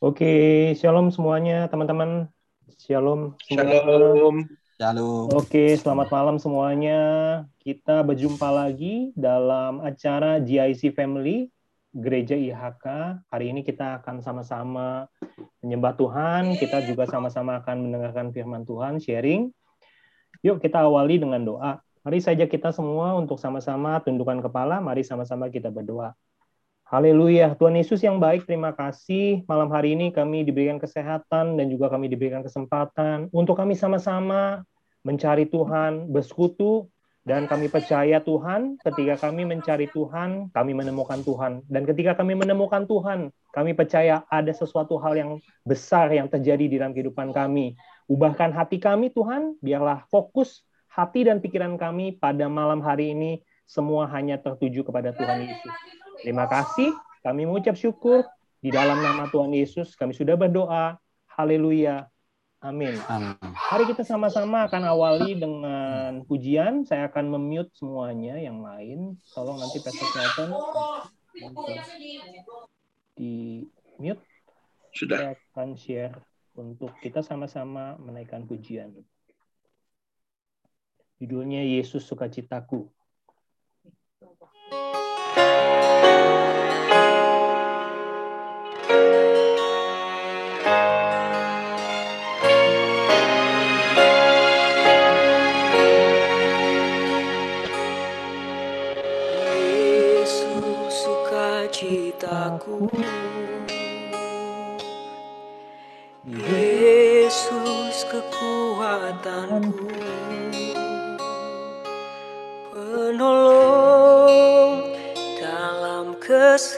Oke, shalom semuanya teman-teman. Shalom. Shalom. Shalom. Oke, selamat malam semuanya. Kita berjumpa lagi dalam acara GIC Family Gereja IHK. Hari ini kita akan sama-sama menyembah Tuhan. Kita juga sama-sama akan mendengarkan firman Tuhan, sharing. Yuk kita awali dengan doa. Mari saja kita semua untuk sama-sama tundukkan kepala. Mari sama-sama kita berdoa. Haleluya. Tuhan Yesus yang baik, terima kasih. Malam hari ini kami diberikan kesehatan dan juga kami diberikan kesempatan untuk kami sama-sama mencari Tuhan, bersekutu, dan kami percaya Tuhan, ketika kami mencari Tuhan, kami menemukan Tuhan. Dan ketika kami menemukan Tuhan, kami percaya ada sesuatu hal yang besar yang terjadi di dalam kehidupan kami. Ubahkan hati kami Tuhan, biarlah fokus hati dan pikiran kami pada malam hari ini semua hanya tertuju kepada Tuhan Yesus. Terima kasih. Kami mengucap syukur di dalam nama Tuhan Yesus. Kami sudah berdoa. Haleluya. Amin. Amin. Hari kita sama-sama akan awali dengan pujian. Saya akan memute semuanya yang lain. Tolong nanti Pastor Nelson di mute. Sudah. Saya akan share untuk kita sama-sama menaikkan pujian. Judulnya Yesus Sukacitaku. Yesus sukacitaku Yesus kekuatanku. Penolong dalam kesesakan.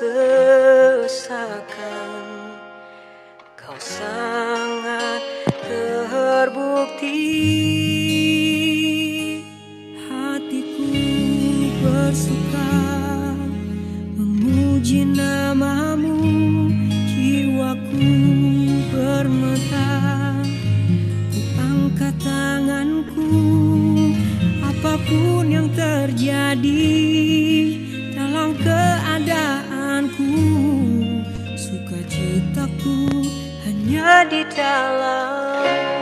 Kau sangat terjadi dalam keadaanku. Sukacitaku hanya di dalam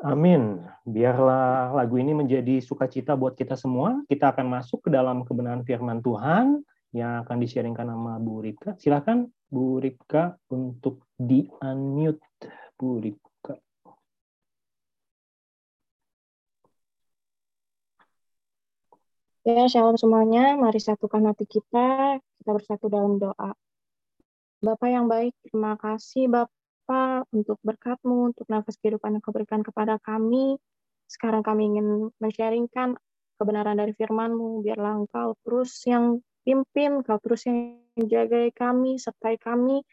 Amin. Biarlah lagu ini menjadi sukacita buat kita semua. Kita akan masuk ke dalam kebenaran firman Tuhan yang akan di-sharingkan sama Bu Ripka. Silakan Bu Ripka untuk di-unmute. Bu Ripka. Ya, shalom semuanya. Mari satukan hati kita. Kita bersatu dalam doa. Bapak yang baik, terima kasih Bapak untuk berkat-Mu, untuk nafas kehidupan yang Kau berikan kepada kami. Sekarang kami ingin men-sharingkan kebenaran dari firman-Mu. Biarlah Engkau terus yang pimpin, kau terus yang jaga kami, sertai kami,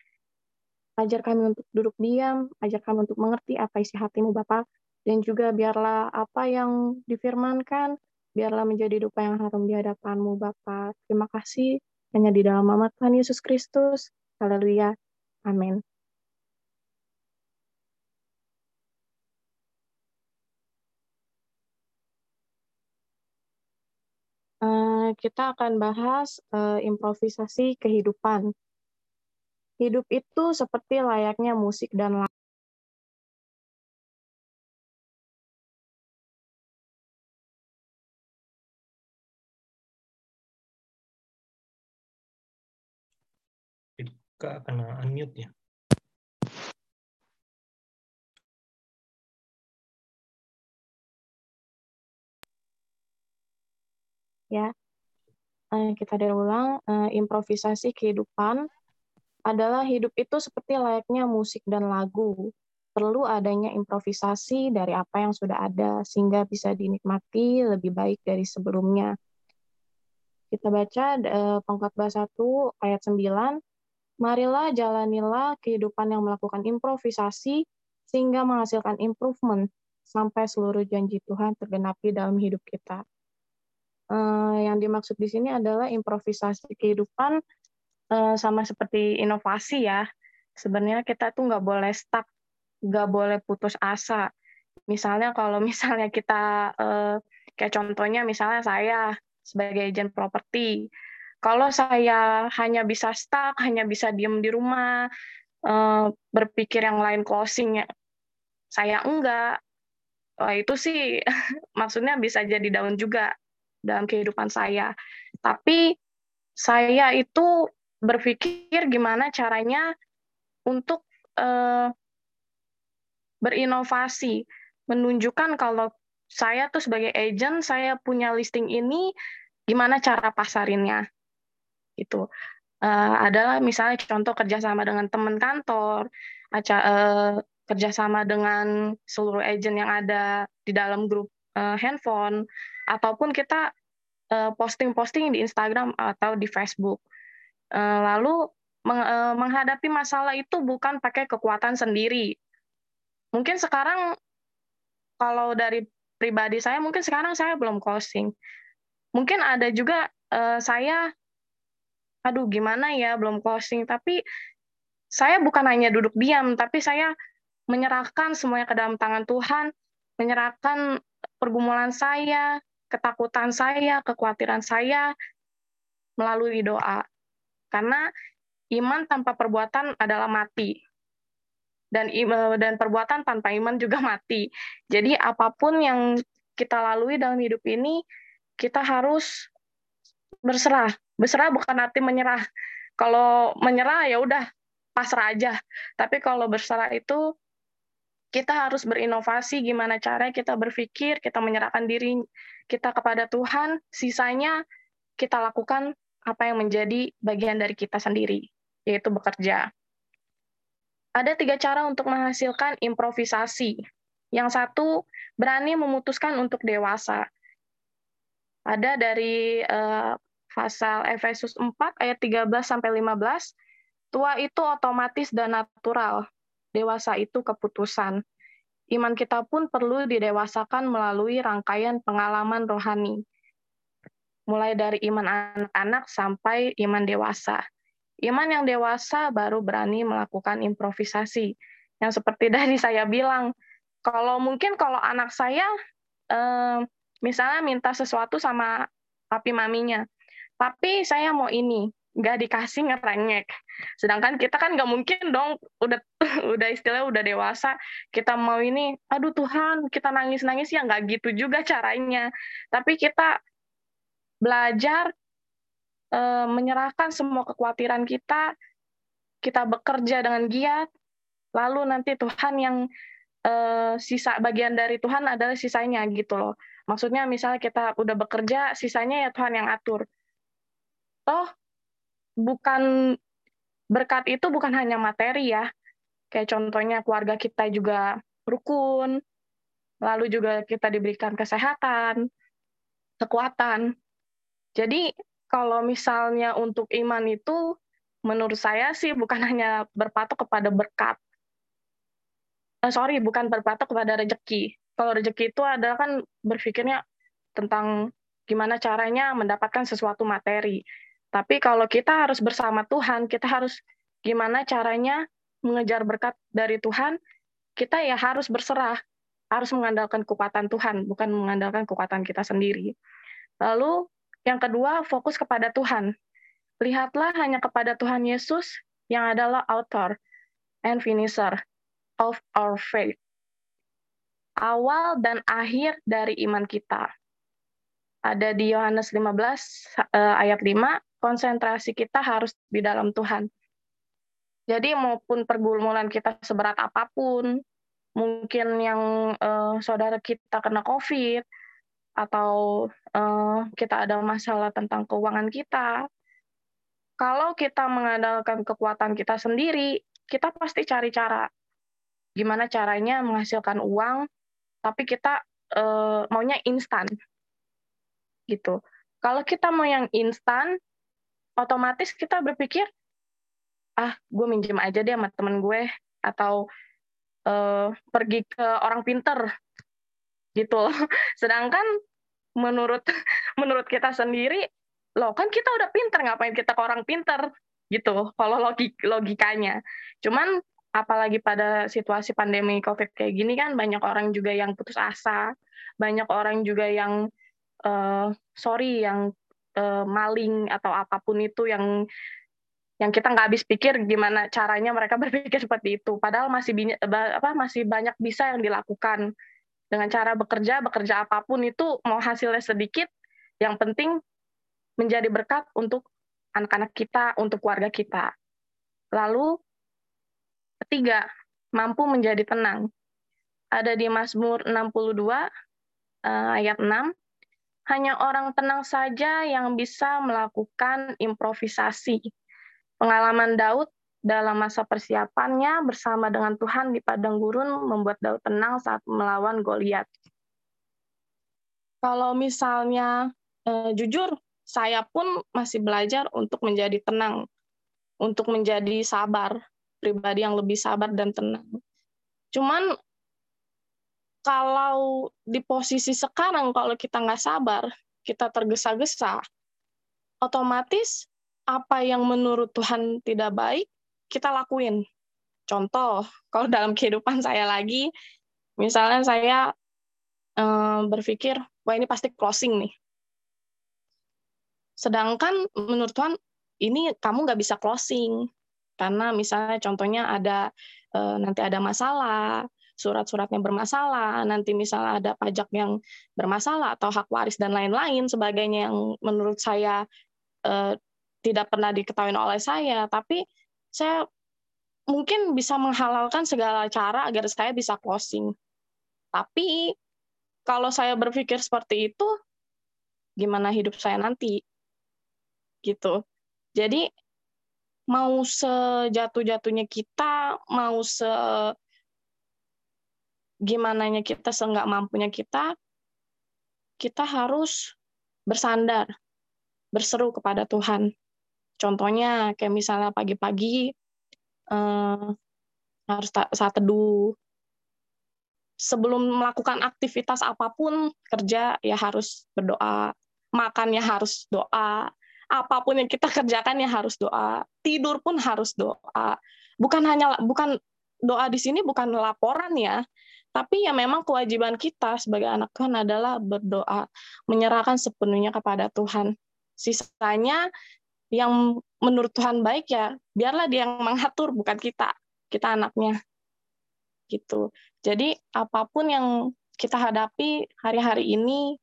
ajar kami untuk duduk diam, ajar kami untuk mengerti apa isi hatimu Bapak, dan juga biarlah apa yang difirmankan, biarlah menjadi dupa yang harum di hadapanmu Bapak. Terima kasih, hanya di dalam nama Tuhan Yesus Kristus. Haleluya. Amin. Eh, kita akan bahas uh, improvisasi kehidupan. Hidup itu seperti layaknya musik dan lagu. Kak kena unmute ya. ya. Uh, kita dari ulang, uh, improvisasi kehidupan adalah hidup itu seperti layaknya musik dan lagu. Perlu adanya improvisasi dari apa yang sudah ada sehingga bisa dinikmati lebih baik dari sebelumnya. Kita baca uh, pengkhotbah 1 ayat 9. Marilah jalanilah kehidupan yang melakukan improvisasi sehingga menghasilkan improvement sampai seluruh janji Tuhan tergenapi dalam hidup kita uh, yang dimaksud di sini adalah improvisasi kehidupan uh, sama seperti inovasi ya. Sebenarnya kita tuh nggak boleh stuck, nggak boleh putus asa. Misalnya kalau misalnya kita uh, kayak contohnya misalnya saya sebagai agent properti, kalau saya hanya bisa stuck, hanya bisa diem di rumah, uh, berpikir yang lain closing, saya enggak. Wah, itu sih maksudnya bisa jadi daun juga dalam kehidupan saya. Tapi saya itu berpikir gimana caranya untuk uh, berinovasi, menunjukkan kalau saya tuh sebagai agent, saya punya listing ini, gimana cara pasarinnya. Itu uh, adalah misalnya contoh kerjasama dengan teman kantor, acara, uh, kerjasama dengan seluruh agent yang ada di dalam grup uh, handphone, ataupun kita posting-posting di Instagram atau di Facebook. Uh, lalu uh, menghadapi masalah itu bukan pakai kekuatan sendiri. Mungkin sekarang kalau dari pribadi saya mungkin sekarang saya belum closing. Mungkin ada juga saya aduh gimana ya belum closing tapi saya bukan hanya duduk diam tapi saya menyerahkan semuanya ke dalam tangan Tuhan, menyerahkan pergumulan saya, ketakutan saya, kekhawatiran saya melalui doa. Karena iman tanpa perbuatan adalah mati. Dan dan perbuatan tanpa iman juga mati. Jadi apa pun yang kita lalui dalam hidup ini, kita harus berserah. Berserah bukan arti menyerah. Kalau menyerah ya udah pasrah aja. Tapi kalau berserah itu kita harus berinovasi gimana cara kita berpikir, kita menyerahkan diri kita kepada Tuhan, sisanya kita lakukan apa yang menjadi bagian dari kita sendiri, yaitu bekerja. Ada tiga cara untuk menghasilkan improvisasi. Yang satu, berani memutuskan untuk dewasa. Ada dari uh, pasal Efesus 4 ayat 13 sampai 15, tua itu otomatis dan natural, dewasa itu keputusan. Iman kita pun perlu didewasakan melalui rangkaian pengalaman rohani, mulai dari iman anak-anak sampai iman dewasa. Iman yang dewasa baru berani melakukan improvisasi. Yang seperti tadi saya bilang, kalau mungkin kalau anak saya eh, misalnya minta sesuatu sama papi maminya, tapi saya mau ini, nggak dikasih ngerengek. Sedangkan kita kan nggak mungkin dong udah udah istilah udah dewasa kita mau ini, aduh Tuhan kita nangis nangis ya nggak gitu juga caranya. Tapi kita belajar e, menyerahkan semua kekhawatiran kita, kita bekerja dengan giat, lalu nanti Tuhan yang e, sisa bagian dari Tuhan adalah sisanya gitu loh. Maksudnya misalnya kita udah bekerja, sisanya ya Tuhan yang atur. Toh bukan berkat itu bukan hanya materi ya. Kayak contohnya keluarga kita juga rukun, lalu juga kita diberikan kesehatan, kekuatan. Jadi kalau misalnya untuk iman itu menurut saya sih bukan hanya berpatok kepada berkat. Eh, sorry, bukan berpatok kepada rejeki. Kalau rejeki itu adalah kan berpikirnya tentang gimana caranya mendapatkan sesuatu materi. Tapi kalau kita harus bersama Tuhan, kita harus gimana caranya mengejar berkat dari Tuhan, kita ya harus berserah, harus mengandalkan kekuatan Tuhan, bukan mengandalkan kekuatan kita sendiri. Lalu yang kedua, fokus kepada Tuhan. Lihatlah hanya kepada Tuhan Yesus yang adalah author and finisher of our faith. Awal dan akhir dari iman kita. Ada di Yohanes 15 eh, ayat 5, konsentrasi kita harus di dalam Tuhan. Jadi maupun pergumulan kita seberat apa pun, mungkin yang uh, saudara kita kena COVID atau uh, kita ada masalah tentang keuangan kita, kalau kita mengandalkan kekuatan kita sendiri, kita pasti cari cara gimana caranya menghasilkan uang, tapi kita uh, maunya instan, gitu. Kalau kita mau yang instan, otomatis kita berpikir ah gue minjem aja deh sama temen gue atau uh, pergi ke orang pinter gitu sedangkan menurut menurut kita sendiri loh kan kita udah pinter ngapain kita ke orang pinter gitu kalau logik logikanya. Cuman apalagi pada situasi pandemi covid kayak gini kan banyak orang juga yang putus asa banyak orang juga yang uh, sorry yang uh, maling atau apa pun itu yang yang kita nggak habis pikir gimana caranya mereka berpikir seperti itu. Padahal masih banyak apa masih banyak bisa yang dilakukan dengan cara bekerja bekerja apa pun itu mau hasilnya sedikit, yang penting menjadi berkat untuk anak-anak kita, untuk keluarga kita. Lalu ketiga, mampu menjadi tenang. Ada di Mazmur 62 uh, eh, ayat 6 hanya orang tenang saja yang bisa melakukan improvisasi. Pengalaman Daud dalam masa persiapannya bersama dengan Tuhan di padang gurun membuat Daud tenang saat melawan Goliat. Kalau misalnya eh, jujur, saya pun masih belajar untuk menjadi tenang, untuk menjadi sabar, pribadi yang lebih sabar dan tenang. Cuman kalau di posisi sekarang kalau kita nggak sabar, kita tergesa-gesa, otomatis apa yang menurut Tuhan tidak baik, kita lakuin. Contoh, kalau dalam kehidupan saya lagi, misalnya saya eh, berpikir, wah ini pasti closing nih. Sedangkan menurut Tuhan, ini kamu nggak bisa closing. Karena misalnya contohnya ada eh, nanti ada masalah, surat-suratnya bermasalah, nanti misalnya ada pajak yang bermasalah atau hak waris dan lain-lain sebagainya yang menurut saya eh, tidak pernah diketahui oleh saya, tapi saya mungkin bisa menghalalkan segala cara agar saya bisa closing. Tapi kalau saya berpikir seperti itu, gimana hidup saya nanti? Gitu. Jadi mau sejatuh-jatuhnya kita, mau se gimana kita seenggak mampunya kita, kita harus bersandar, berseru kepada Tuhan. Contohnya kayak misalnya pagi-pagi eh, harus saat teduh. Sebelum melakukan aktivitas apa pun kerja ya harus berdoa, makannya harus doa, apa pun yang kita kerjakan ya harus doa, tidur pun harus doa. Bukan hanya bukan doa di sini bukan laporan ya, tapi ya memang kewajiban kita sebagai anak Tuhan adalah berdoa, menyerahkan sepenuhnya kepada Tuhan. Sisanya yang menurut Tuhan baik ya biarlah dia yang mengatur bukan kita kita anaknya. Gitu. Jadi apa pun yang kita hadapi hari-hari ini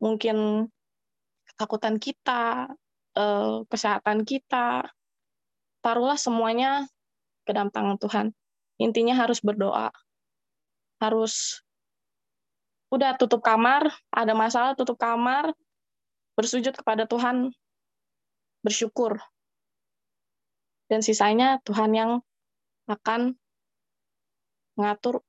mungkin ketakutan kita eh, kesehatan kita taruhlah semuanya ke dalam tangan Tuhan. Intinya harus berdoa harus udah tutup kamar ada masalah tutup kamar bersujud kepada Tuhan bersyukur. Dan sisanya Tuhan yang akan mengatur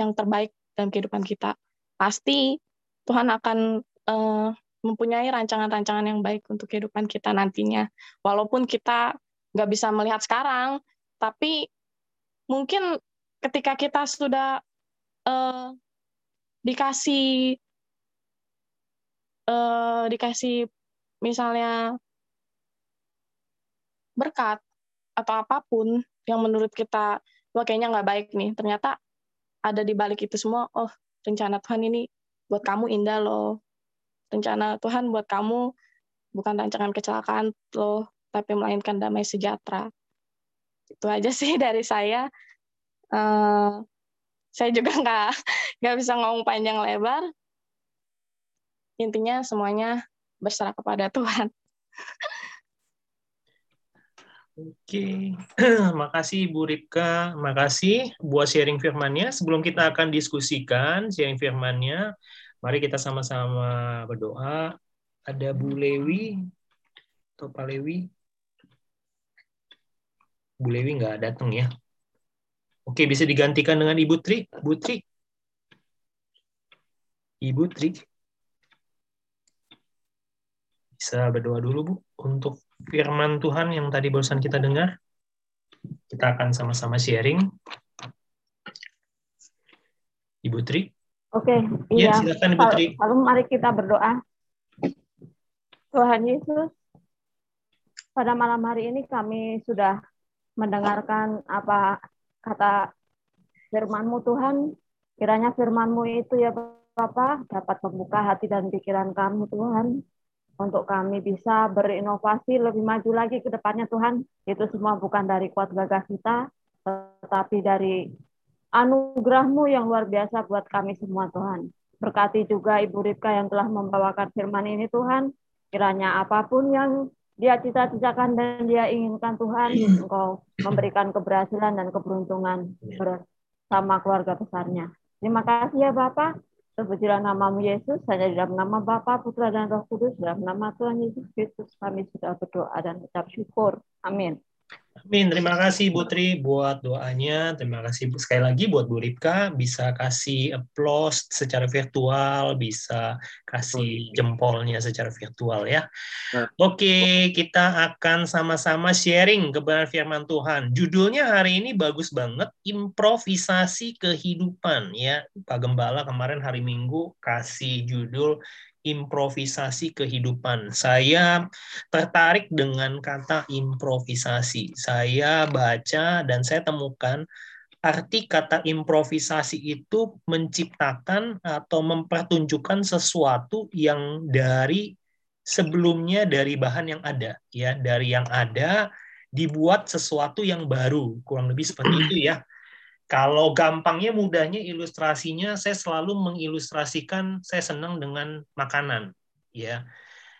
yang terbaik dalam kehidupan kita. Pasti Tuhan akan uh, mempunyai rancangan-rancangan yang baik untuk kehidupan kita nantinya. Walaupun kita nggak bisa melihat sekarang tapi mungkin ketika kita sudah uh, dikasih uh, dikasih misalnya berkat atau apa pun yang menurut kita wah kayaknya nggak baik nih. Ternyata ada di balik itu semua oh rencana Tuhan ini buat kamu indah loh. Rencana Tuhan buat kamu bukan rancangan kecelakaan loh tapi melainkan damai sejahtera. Itu aja sih dari saya. Uh, saya juga nggak nggak bisa ngomong panjang lebar intinya semuanya berserah kepada Tuhan Oke, makasih Bu Ripka, makasih buat sharing firmannya. Sebelum kita akan diskusikan sharing firmannya, mari kita sama-sama berdoa. Ada Bu Lewi atau Pak Lewi? Bu Lewi nggak datang ya? Oke, bisa digantikan dengan Ibu Tri. Ibu Tri. Ibu Tri. Bisa berdoa dulu, Bu, untuk firman Tuhan yang tadi barusan kita dengar. Kita akan sama-sama sharing. Ibu Tri. Oke, ya, iya. silakan Ibu Tri. Lalu mari kita berdoa. Tuhan Yesus, pada malam hari ini kami sudah mendengarkan apa kata firman-Mu Tuhan, kiranya firman-Mu itu ya Bapak dapat membuka hati dan pikiran kami Tuhan, untuk kami bisa berinovasi lebih maju lagi ke depannya Tuhan. Itu semua bukan dari kuat gagah kita, tetapi dari anugerah-Mu yang luar biasa buat kami semua Tuhan. Berkati juga Ibu Ripka yang telah membawakan firman ini Tuhan, kiranya apa pun yang dia cita-citakan dan dia inginkan Tuhan, Engkau memberikan keberhasilan dan keberuntungan bersama keluarga besarnya. Terima kasih ya Bapak. Terpujilah namamu Yesus, hanya dalam nama Bapa, Putra, dan Roh Kudus, dalam nama Tuhan Yesus Kristus, kami sudah berdoa dan ucap syukur. Amin. Amin. Terima kasih Bu Tri buat doanya. Terima kasih sekali lagi buat Bu Ripka bisa kasih applause secara virtual, bisa kasih jempolnya secara virtual ya. Nah. Oke, kita akan sama-sama sharing kebenaran firman Tuhan. Judulnya hari ini bagus banget, improvisasi kehidupan ya. Pak Gembala kemarin hari Minggu kasih judul improvisasi kehidupan. Saya tertarik dengan kata improvisasi. Saya baca dan saya temukan arti kata improvisasi itu menciptakan atau mempertunjukkan sesuatu yang dari sebelumnya dari bahan yang ada ya dari yang ada dibuat sesuatu yang baru kurang lebih seperti itu ya kalau gampangnya, mudahnya ilustrasinya, saya selalu mengilustrasikan saya senang dengan makanan. Ya,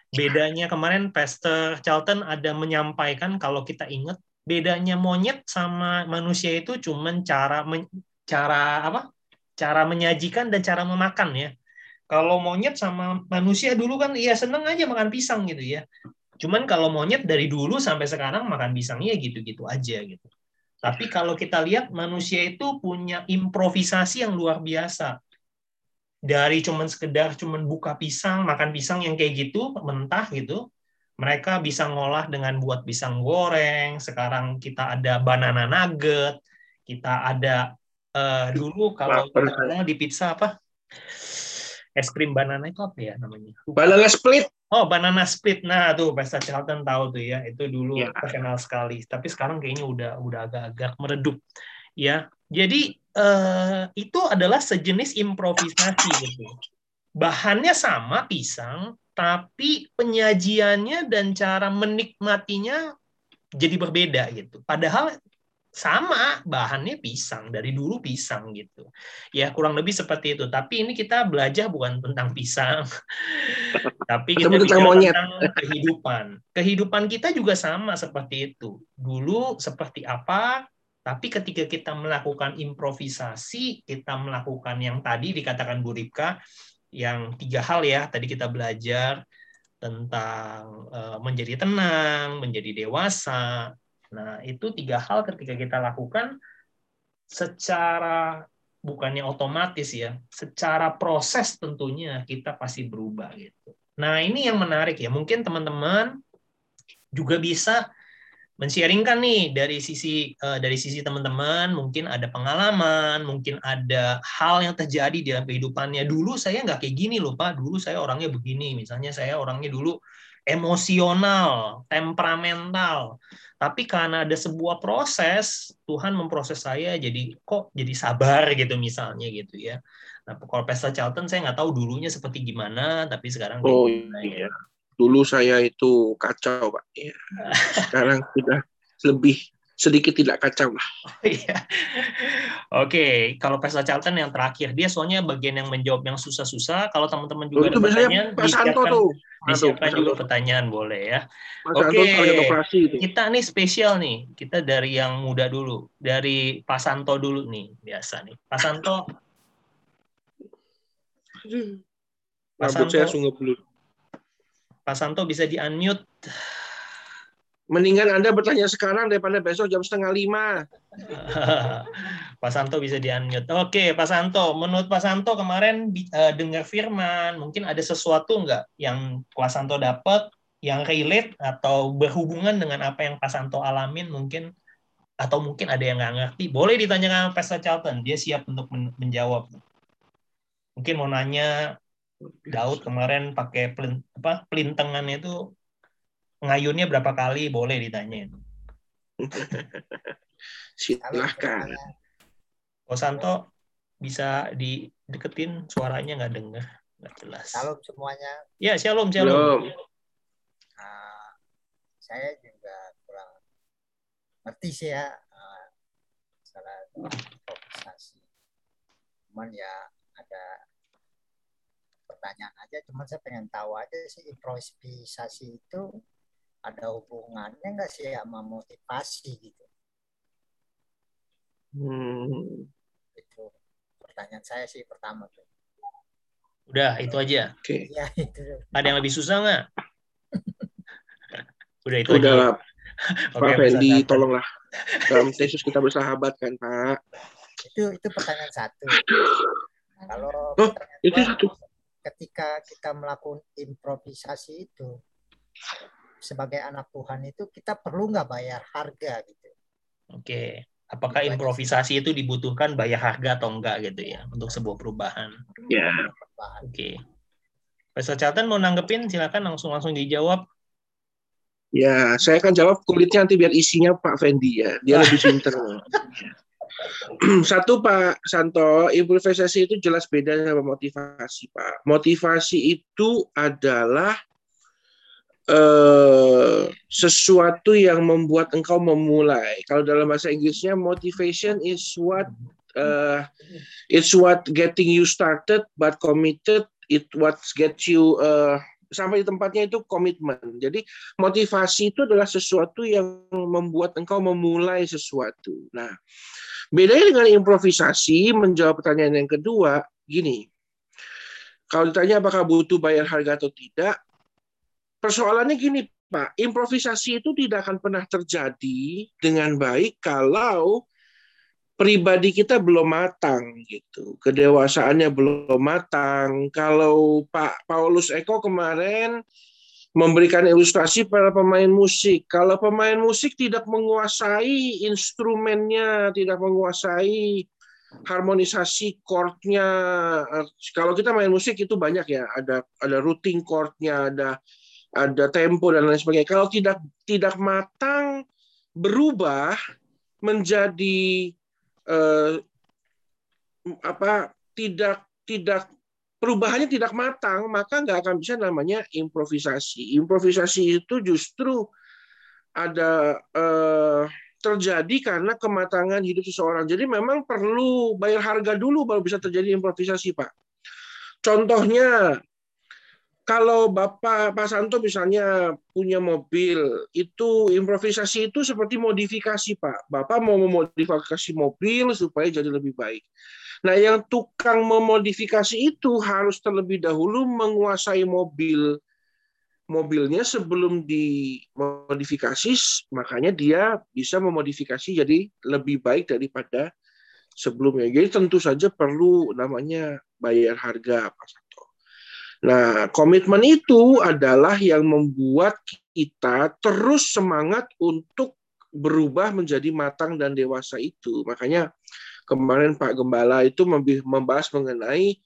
bedanya kemarin Pastor Charlton ada menyampaikan kalau kita ingat bedanya monyet sama manusia itu cuma cara men, cara apa? Cara menyajikan dan cara memakan ya. Kalau monyet sama manusia dulu kan iya seneng aja makan pisang gitu ya. Cuman kalau monyet dari dulu sampai sekarang makan pisangnya gitu-gitu aja gitu. Tapi kalau kita lihat manusia itu punya improvisasi yang luar biasa. Dari cuman sekedar cuman buka pisang, makan pisang yang kayak gitu, mentah gitu, mereka bisa ngolah dengan buat pisang goreng. Sekarang kita ada banana nugget, kita ada uh, dulu kalau kita di pizza apa? Es krim banana itu apa ya namanya? Banana split. Oh, banana split. Nah, tuh Pastor Charlton tahu tuh ya. Itu dulu ya. terkenal sekali. Tapi sekarang kayaknya udah udah agak-agak meredup. Ya. Jadi eh, itu adalah sejenis improvisasi gitu. Bahannya sama pisang, tapi penyajiannya dan cara menikmatinya jadi berbeda gitu. Padahal sama bahannya pisang dari dulu pisang gitu. Ya kurang lebih seperti itu. Tapi ini kita belajar bukan tentang pisang tapi kita Tentang bicara monyet. tentang kehidupan. Kehidupan kita juga sama seperti itu. Dulu seperti apa tapi ketika kita melakukan improvisasi kita melakukan yang tadi dikatakan Bu Ripka yang tiga hal ya tadi kita belajar tentang eh, menjadi tenang menjadi dewasa Nah, itu tiga hal ketika kita lakukan secara bukannya otomatis ya, secara proses tentunya kita pasti berubah gitu. Nah, ini yang menarik ya. Mungkin teman-teman juga bisa men-sharingkan nih dari sisi eh, dari sisi teman-teman, mungkin ada pengalaman, mungkin ada hal yang terjadi dalam kehidupannya. Dulu saya nggak kayak gini loh, Pak. Dulu saya orangnya begini. Misalnya saya orangnya dulu emosional, temperamental. Tapi karena ada sebuah proses, Tuhan memproses saya jadi kok jadi sabar gitu misalnya gitu ya. Nah, kalau Pastor Charlton saya nggak tahu dulunya seperti gimana, tapi sekarang Oh gimana ya. iya. Dulu saya itu kacau, Pak. Ya. Sekarang sudah lebih sedikit tidak kacau lah. Iya. Oke, kalau Pastor Charlton yang terakhir, dia soalnya bagian yang menjawab yang susah-susah. Kalau teman-teman juga itu ada biasanya pertanyaan, Santo disiapkan, tuh. Aduh, disiapkan Pak juga Santo. pertanyaan boleh ya. Santo Oke. itu. Kita nih spesial nih, kita dari yang muda dulu, dari Pak Santo dulu nih, biasa nih. Pak Santo, Pak Rambut saya Santo. sungguh belum. Pak Santo bisa di-unmute. Mendingan Anda bertanya sekarang daripada besok jam setengah lima. Pak Santo bisa di-unmute. Oke, Pak Santo, menurut Pak Santo kemarin eh, dengar firman, mungkin ada sesuatu nggak yang Pak Santo dapat yang relate atau berhubungan dengan apa yang Pak Santo alamin mungkin atau mungkin ada yang nggak ngerti. Boleh ditanyakan Pastor Charlton, dia siap untuk men- menjawab. Mungkin mau nanya Daud kemarin pakai pelin, apa pelintengannya itu ngayunnya berapa kali boleh ditanyain. Silahkan. Pak Santo bisa dideketin suaranya nggak dengar nggak jelas. Salam semuanya. Ya shalom shalom. Belum. Ah, saya juga kurang ngerti sih ya ah, masalah improvisasi. Cuman ya ada pertanyaan aja. Cuman saya pengen tahu aja sih improvisasi itu ada hubungannya nggak sih sama motivasi gitu? Hmm, Itu pertanyaan saya sih pertama tuh. Udah itu aja. Oke. Ya itu. Ada yang lebih susah nggak? Udah itu Udah aja. lah, Pak Pak Fendi, tolonglah. Dalam Yesus kita bersahabat kan, Pak. Itu itu pertanyaan satu. Kalau Oh, pertanyaan itu dua, satu. ketika kita melakukan improvisasi itu sebagai anak Tuhan itu kita perlu nggak bayar harga gitu Oke. Apakah improvisasi itu dibutuhkan bayar harga atau enggak gitu ya untuk sebuah perubahan? Ya. perubahan. Oke. Pastor Charlton mau nanggepin silakan langsung langsung dijawab. Ya, saya akan jawab kulitnya nanti biar isinya Pak Fendi ya. Dia lebih pinter. Satu Pak Santo, improvisasi itu jelas beda sama motivasi Pak. Motivasi itu adalah eh, sesuatu yang membuat engkau memulai. Kalau dalam bahasa Inggrisnya, motivation is what uh, it's what getting you started, but committed it what gets you uh, sampai di tempatnya itu komitmen. Jadi motivasi itu adalah sesuatu yang membuat engkau memulai sesuatu. Nah, bedanya dengan improvisasi, menjawab pertanyaan yang kedua, gini. Kalau ditanya apakah butuh bayar harga atau tidak, persoalannya gini, Pak. Improvisasi itu tidak akan pernah terjadi dengan baik kalau pribadi kita belum matang gitu. Kedewasaannya belum matang. Kalau Pak Paulus Eko kemarin memberikan ilustrasi pada pemain musik. Kalau pemain musik tidak menguasai instrumennya, tidak menguasai harmonisasi chordnya. eh, Kalau kita main musik itu banyak ya, ada ada routing chordnya, ada ada tempo dan lain sebagainya. Kalau tidak tidak matang berubah menjadi eh, apa tidak tidak perubahannya tidak matang maka nggak akan bisa namanya improvisasi improvisasi itu justru ada eh, terjadi karena kematangan hidup seseorang. Jadi memang perlu bayar harga dulu baru bisa terjadi improvisasi, Pak. Contohnya, kalau Bapak Pak Santo misalnya punya mobil, itu improvisasi itu seperti modifikasi, Pak. Bapak mau memodifikasi mobil supaya jadi lebih baik. Nah, yang tukang memodifikasi itu harus terlebih dahulu menguasai mobil mobilnya sebelum dimodifikasi, makanya dia bisa memodifikasi jadi lebih baik daripada sebelumnya. Jadi tentu saja perlu namanya bayar harga, Pak. Nah, komitmen itu adalah yang membuat kita terus semangat untuk berubah menjadi matang dan dewasa itu. Makanya kemarin Pak Gembala itu membahas mengenai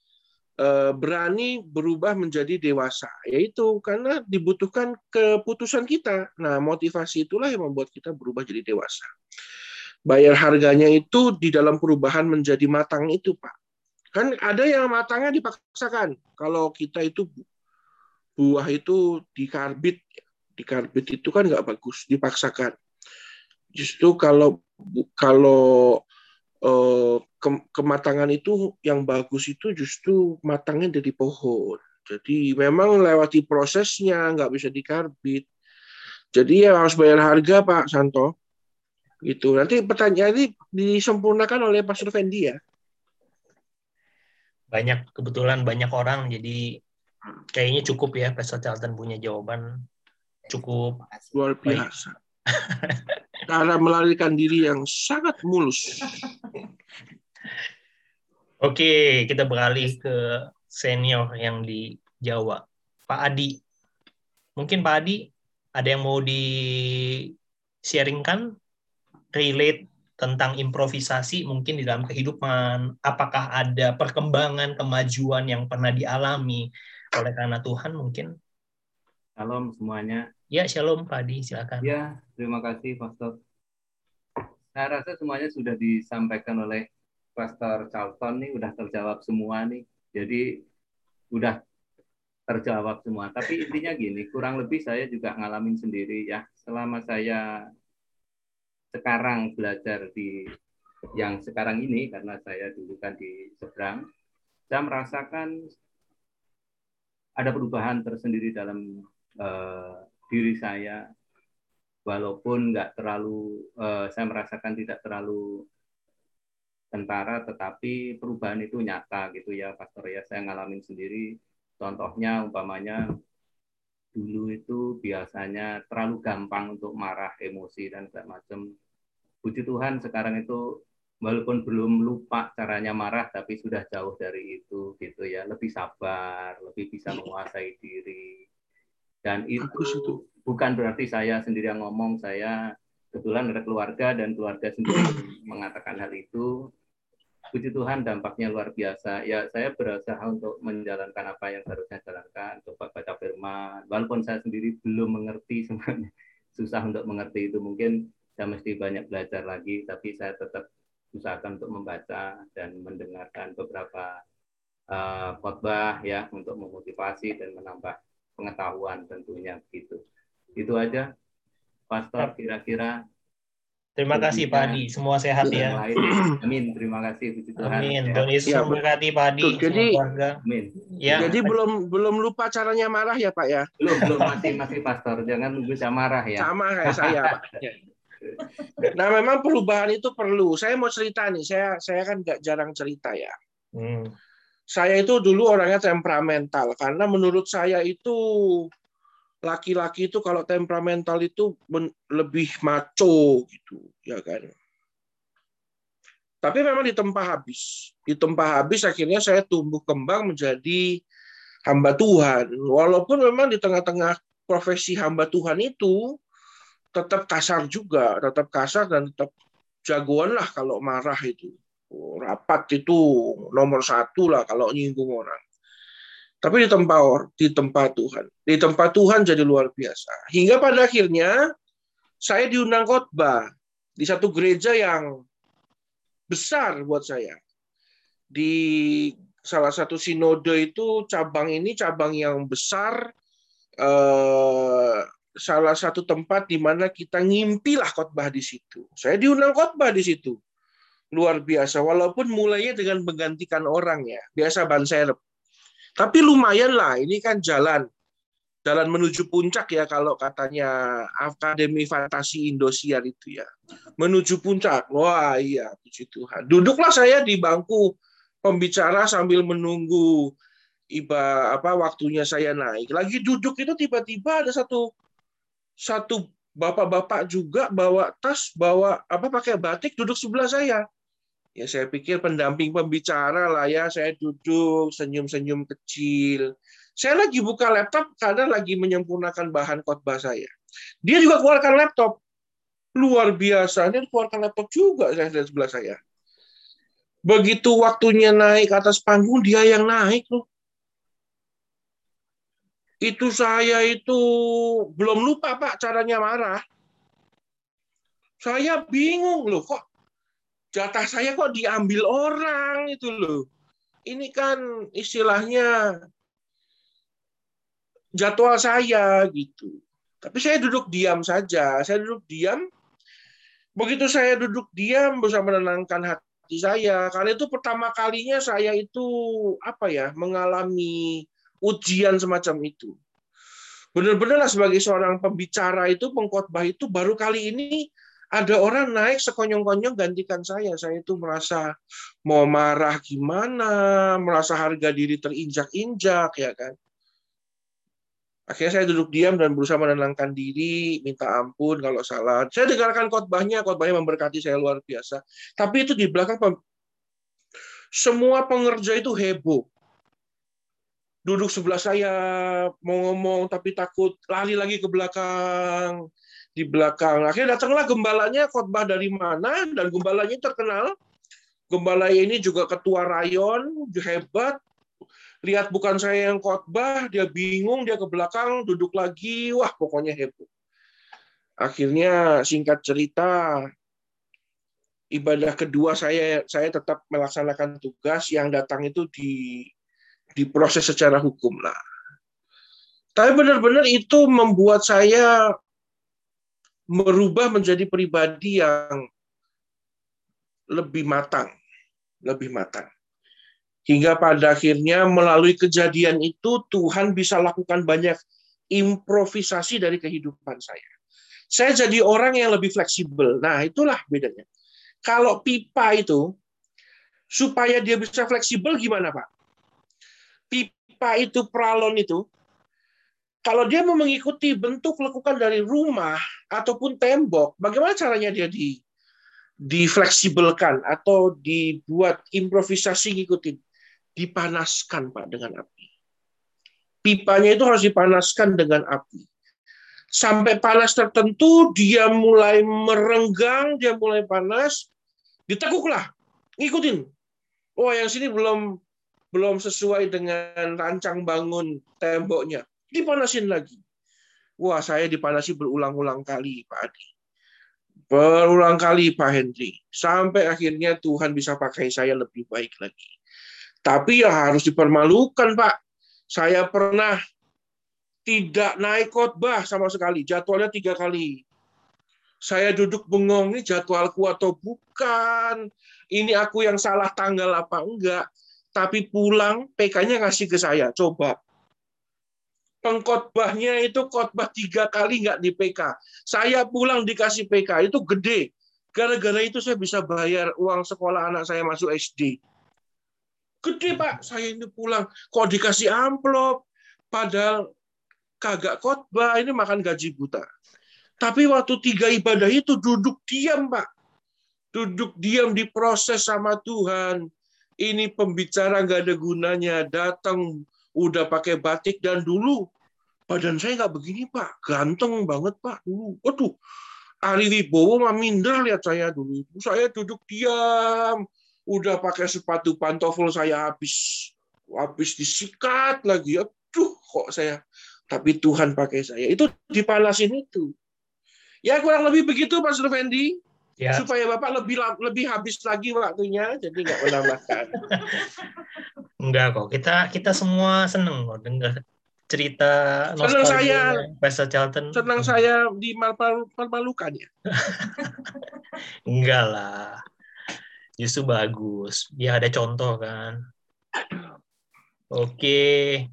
eh, berani berubah menjadi dewasa, yaitu karena dibutuhkan keputusan kita. Nah, motivasi itulah yang membuat kita berubah jadi dewasa. Bayar harganya itu di dalam perubahan menjadi matang itu, Pak. Kan ada yang matangnya dipaksakan. Kalau kita itu buah itu dikarbit, dikarbit itu kan nggak bagus, dipaksakan. Justru kalau kalau Eh, kematangan itu yang bagus itu justru matangnya dari pohon. Jadi memang lewati prosesnya, nggak bisa dikarbit. Jadi ya harus bayar harga Pak Santo. Gitu. Nanti pertanyaan ini disempurnakan oleh Pastor Fendi ya. Banyak kebetulan banyak orang jadi kayaknya cukup ya Pastor Charlton punya jawaban cukup luar biasa. cara melarikan diri yang sangat mulus. Oke, kita beralih ke senior yang di Jawa. Pak Adi. Mungkin Pak Adi ada yang mau di sharingkan relate tentang improvisasi mungkin di dalam kehidupan apakah ada perkembangan kemajuan yang pernah dialami oleh karena Tuhan mungkin Salam semuanya Ya, shalom Pak Adi, silakan. Ya, terima kasih Pastor. Saya rasa semuanya sudah disampaikan oleh Pastor Charlton nih, udah terjawab semua nih. Jadi udah terjawab semua. Tapi intinya gini, kurang lebih saya juga ngalamin sendiri ya. Selama saya sekarang belajar di yang sekarang ini karena saya dulu kan di seberang, saya merasakan ada perubahan tersendiri dalam uh, diri saya. Walaupun nggak terlalu uh, saya merasakan tidak terlalu tentara tetapi perubahan itu nyata gitu ya pastor ya. Saya ngalamin sendiri. Contohnya umpamanya dulu itu biasanya terlalu gampang untuk marah emosi dan segala macam puji Tuhan sekarang itu walaupun belum lupa caranya marah tapi sudah jauh dari itu gitu ya. Lebih sabar lebih bisa menguasai diri. Dan itu, itu. bukan berarti saya sendiri yang ngomong, saya kebetulan ada keluarga dan keluarga sendiri mengatakan hal itu. Puji Tuhan dampaknya luar biasa. Ya saya berusaha untuk menjalankan apa yang seharusnya jalankan, coba baca firman. Walaupun saya sendiri belum mengerti semuanya, susah untuk mengerti itu. Mungkin saya mesti banyak belajar lagi, tapi saya tetap usahakan untuk membaca dan mendengarkan beberapa uh, khotbah ya untuk memotivasi dan menambah pengetahuan tentunya gitu. Itu aja, Pastor kira-kira. Terima kasih Pak Adi, semua sehat ya. Amin, terima kasih puji Tuhan. Amin, Tuhan Yesus ya, memberkati Pak Adi. jadi, Amin. Ya. Jadi belum belum lupa caranya marah ya Pak ya? Belum, belum masih masih Pastor, jangan nunggu saya marah ya. Sama kayak saya Pak. Nah memang perubahan itu perlu. Saya mau cerita nih, saya saya kan nggak jarang cerita ya. Hmm saya itu dulu orangnya temperamental karena menurut saya itu laki-laki itu kalau temperamental itu lebih maco gitu ya kan? Tapi memang ditempa habis. Ditempa habis akhirnya saya tumbuh kembang menjadi hamba Tuhan. Walaupun memang di tengah-tengah profesi hamba Tuhan itu tetap kasar juga. Tetap kasar dan tetap jagoan lah kalau marah itu. Rapat itu nomor satu lah kalau nyinggung orang. Tapi di tempat di tempat Tuhan, di tempat Tuhan jadi luar biasa. Hingga pada akhirnya saya diundang khotbah di satu gereja yang besar buat saya. Di salah satu sinode itu cabang ini cabang yang besar eh, salah satu tempat di mana kita ngimpilah khotbah di situ. Saya diundang khotbah di situ. Luar biasa. Walaupun mulainya dengan menggantikan orang ya. Biasa ban serep. Tapi lumayan lah. Ini kan jalan. Jalan menuju puncak ya kalau katanya Akademi Fantasi Indosiar itu ya. Menuju puncak. Wah iya. Puji Tuhan. Duduklah saya di bangku pembicara sambil menunggu iba apa waktunya saya naik. Lagi duduk itu tiba-tiba ada satu satu bapak-bapak juga bawa tas, bawa apa pakai batik duduk sebelah saya. Ya saya pikir pendamping pembicara lah ya, saya duduk senyum-senyum kecil. Saya lagi buka laptop karena lagi menyempurnakan bahan khotbah saya. Dia juga keluarkan laptop. Luar biasa, dia keluarkan laptop juga saya lihat sebelah saya. Begitu waktunya naik atas panggung, dia yang naik loh itu saya itu belum lupa Pak caranya marah. Saya bingung loh kok jatah saya kok diambil orang itu loh. Ini kan istilahnya jadwal saya gitu. Tapi saya duduk diam saja. Saya duduk diam. Begitu saya duduk diam bisa menenangkan hati saya. Karena itu pertama kalinya saya itu apa ya mengalami ujian semacam itu. Benar-benar sebagai seorang pembicara itu, pengkhotbah itu baru kali ini ada orang naik sekonyong-konyong gantikan saya. Saya itu merasa mau marah gimana, merasa harga diri terinjak-injak ya kan. Akhirnya saya duduk diam dan berusaha menenangkan diri, minta ampun kalau salah. Saya dengarkan khotbahnya, khotbahnya memberkati saya luar biasa. Tapi itu di belakang semua pengerja itu heboh duduk sebelah saya mau ngomong tapi takut lari lagi ke belakang di belakang. Akhirnya datanglah gembalanya khotbah dari mana dan gembalanya terkenal. Gembala ini juga ketua rayon hebat. Lihat bukan saya yang khotbah dia bingung dia ke belakang duduk lagi. Wah pokoknya heboh akhirnya singkat cerita ibadah kedua saya saya tetap melaksanakan tugas yang datang itu di diproses secara hukum lah. Tapi benar-benar itu membuat saya merubah menjadi pribadi yang lebih matang, lebih matang. Hingga pada akhirnya melalui kejadian itu Tuhan bisa lakukan banyak improvisasi dari kehidupan saya. Saya jadi orang yang lebih fleksibel. Nah, itulah bedanya. Kalau pipa itu supaya dia bisa fleksibel gimana, Pak? pipa itu pralon itu kalau dia mau mengikuti bentuk lekukan dari rumah ataupun tembok, bagaimana caranya dia di difleksibelkan atau dibuat improvisasi ngikutin? Dipanaskan Pak dengan api. Pipanya itu harus dipanaskan dengan api. Sampai panas tertentu dia mulai merenggang, dia mulai panas, ditekuklah, ngikutin. Oh, yang sini belum belum sesuai dengan rancang bangun temboknya, dipanasin lagi. Wah, saya dipanasi berulang-ulang kali, Pak Adi. Berulang kali, Pak Henry. Sampai akhirnya Tuhan bisa pakai saya lebih baik lagi. Tapi ya harus dipermalukan, Pak. Saya pernah tidak naik khotbah sama sekali. Jadwalnya tiga kali. Saya duduk bengong, ini jadwalku atau bukan? Ini aku yang salah tanggal apa enggak? tapi pulang PK-nya ngasih ke saya. Coba. Pengkhotbahnya itu khotbah tiga kali nggak di PK. Saya pulang dikasih PK, itu gede. Gara-gara itu saya bisa bayar uang sekolah anak saya masuk SD. Gede Pak, saya ini pulang. Kok dikasih amplop? Padahal kagak khotbah, ini makan gaji buta. Tapi waktu tiga ibadah itu duduk diam Pak. Duduk diam diproses sama Tuhan ini pembicara nggak ada gunanya, datang udah pakai batik dan dulu badan saya nggak begini pak, ganteng banget pak dulu. Waduh, Ari Wibowo mah minder lihat saya dulu. Saya duduk diam, udah pakai sepatu pantofel saya habis habis disikat lagi. Aduh, kok saya tapi Tuhan pakai saya. Itu dipanasin itu. Ya kurang lebih begitu Pak Fendi ya. supaya bapak lebih lebih habis lagi waktunya jadi nggak menambahkan enggak kok kita kita semua seneng kok dengar cerita Senang saya. Pastor Charlton. Senang saya di malpal- malpalukan ya. Enggak lah. Justru bagus. Dia ada contoh kan. Oke.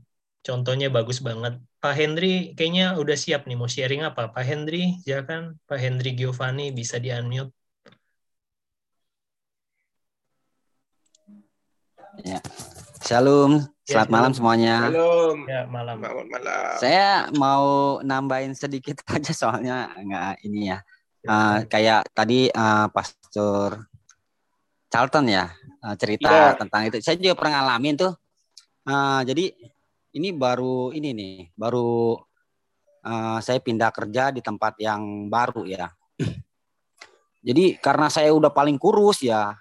Contohnya bagus banget. Pak Hendri kayaknya udah siap nih mau sharing apa? Pak Hendri, silakan. Pak Hendri Giovanni bisa di-unmute. Ya. Shalom, selamat Ya, malam shalom. semuanya. Shalom. Ya, malam. Selamat malam. Saya mau nambahin sedikit aja soalnya nggak ini ya. Eh, kayak tadi eh, Pastor Charlton ya eh, cerita Iya. tentang itu. Saya juga pernah ngalamin tuh. Eh, jadi ini baru ini nih, baru eh, saya pindah kerja di tempat yang baru ya. Jadi karena saya udah paling kurus ya,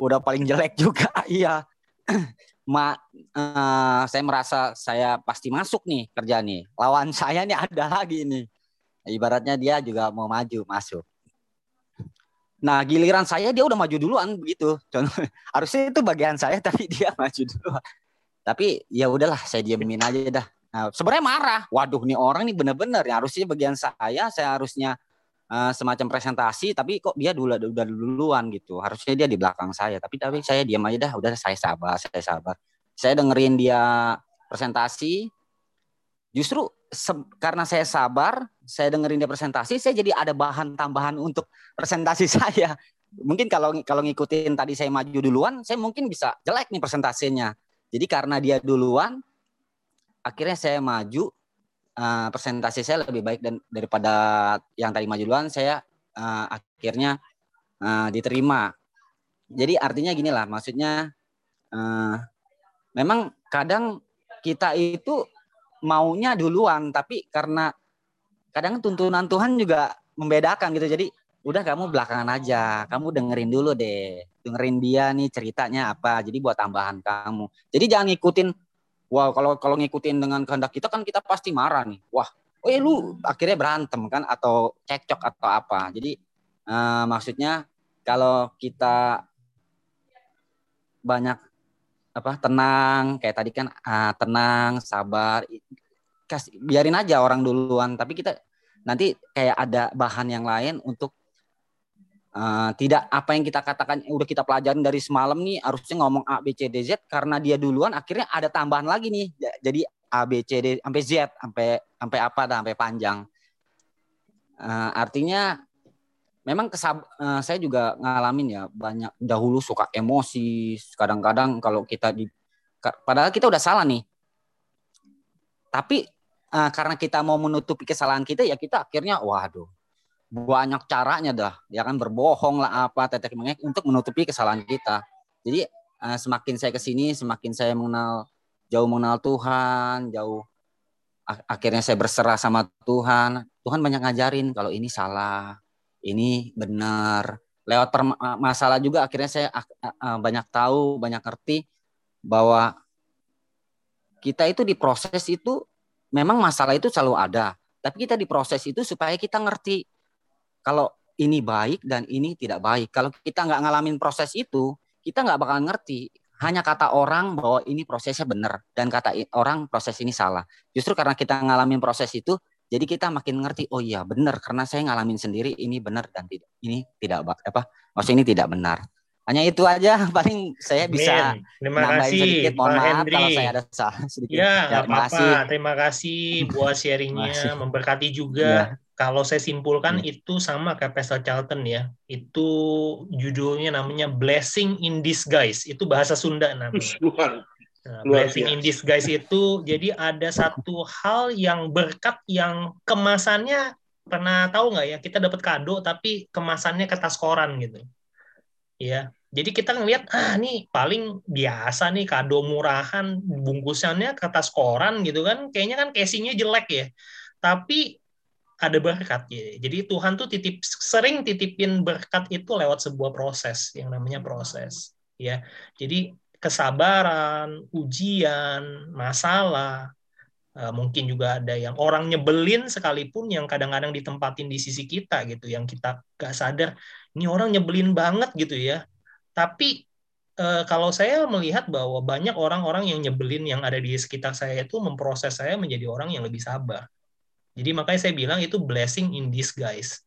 udah paling jelek juga, iya. Ma, eh, saya merasa saya pasti masuk nih kerja nih. Lawan saya nih ada lagi nih. Ibaratnya dia juga mau maju masuk. Nah giliran saya dia udah maju duluan begitu. Harusnya itu bagian saya tapi dia maju duluan. Tapi ya udahlah saya diemin aja dah. Nah, sebenarnya marah. Waduh nih orang nih bener-bener ya harusnya bagian saya saya harusnya eh, semacam presentasi tapi kok dia dulu udah duluan gitu. Harusnya dia di belakang saya tapi tapi saya diam aja dah. Udah saya sabar, saya sabar. Saya dengerin dia presentasi. Justru karena saya sabar, saya dengerin dia presentasi, saya jadi ada bahan tambahan untuk presentasi saya. Mungkin kalau kalau ngikutin tadi saya maju duluan, saya mungkin bisa jelek nih presentasinya. Jadi karena dia duluan, akhirnya saya maju. Eh, presentasi saya lebih baik dan daripada yang tadi maju duluan, saya eh, akhirnya eh, diterima. Jadi artinya gini lah, maksudnya eh, memang kadang kita itu maunya duluan, tapi karena kadang tuntunan Tuhan juga membedakan gitu. Jadi udah kamu belakangan aja, kamu dengerin dulu deh, dengerin dia nih ceritanya apa. Jadi buat tambahan kamu. Jadi jangan ngikutin. Wah kalau kalau ngikutin dengan kehendak kita kan kita pasti marah nih. Wah, oh ya lu akhirnya berantem kan atau cekcok atau apa. Jadi eh, maksudnya kalau kita banyak apa tenang kayak tadi kan ah, tenang sabar kasih biarin aja orang duluan tapi kita nanti kayak ada bahan yang lain untuk eh, tidak apa yang kita katakan udah kita pelajarin dari semalam nih harusnya ngomong A B C D Z karena dia duluan akhirnya ada tambahan lagi nih. Ja- jadi A B C D sampai Z sampai sampai apa sampai panjang. Eh, artinya memang kesab eh, saya juga ngalamin ya banyak dahulu suka emosi kadang-kadang kalau kita di padahal kita udah salah nih. Tapi eh, karena kita mau menutupi kesalahan kita ya kita akhirnya waduh banyak caranya dah. Ya kan berbohong lah apa tetek mengek untuk menutupi kesalahan kita. Jadi eh, semakin saya ke sini semakin saya mengenal jauh mengenal Tuhan jauh ak- akhirnya saya berserah sama Tuhan. Tuhan banyak ngajarin kalau ini salah ini benar. Lewat perma- masalah juga akhirnya saya a- banyak tahu, banyak ngerti bahwa kita itu diproses itu memang masalah itu selalu ada, tapi kita diproses itu supaya kita ngerti kalau ini baik dan ini tidak baik. Kalau kita nggak ngalamin proses itu, kita nggak bakal ngerti. Hanya kata orang bahwa ini prosesnya benar dan kata orang proses ini salah. Justru karena kita ngalamin proses itu, jadi kita makin ngerti. Oh iya benar karena saya ngalamin sendiri ini benar dan tidak ini tidak apa maksudnya ini tidak benar. Hanya itu aja paling saya bisa Amin. Terima nambahin kasih, sedikit. Mohon Pak maaf Hendri. kalau saya ada salah sedikit. Ya, nggak terima apa-apa. kasih. Terima kasih buat sharingnya, memberkati juga. Kalau saya simpulkan itu sama kayak Pastor Charlton ya. Itu judulnya namanya Blessing in Disguise. Itu bahasa Sunda namanya. Nah, blessing in disguise itu jadi ada satu hal yang berkat yang kemasannya pernah tahu nggak ya? Kita dapat kado tapi kemasannya kertas koran gitu. Ya jadi kita ngelihat ah nih paling biasa nih kado murahan bungkusannya kertas koran gitu kan. Kayaknya kan casingnya jelek ya. Tapi ada berkat. Jadi Tuhan tuh titip sering titipin berkat itu lewat sebuah proses yang namanya proses ya. Jadi kesabaran, ujian, masalah, eh, mungkin juga ada yang orang nyebelin sekalipun yang kadang-kadang ditempatin di sisi kita gitu, yang kita gak sadar ini orang nyebelin banget gitu ya. Tapi eh, kalau saya melihat bahwa banyak orang-orang yang nyebelin yang ada di sekitar saya itu memproses saya menjadi orang yang lebih sabar. Jadi makanya saya bilang itu blessing in disguise.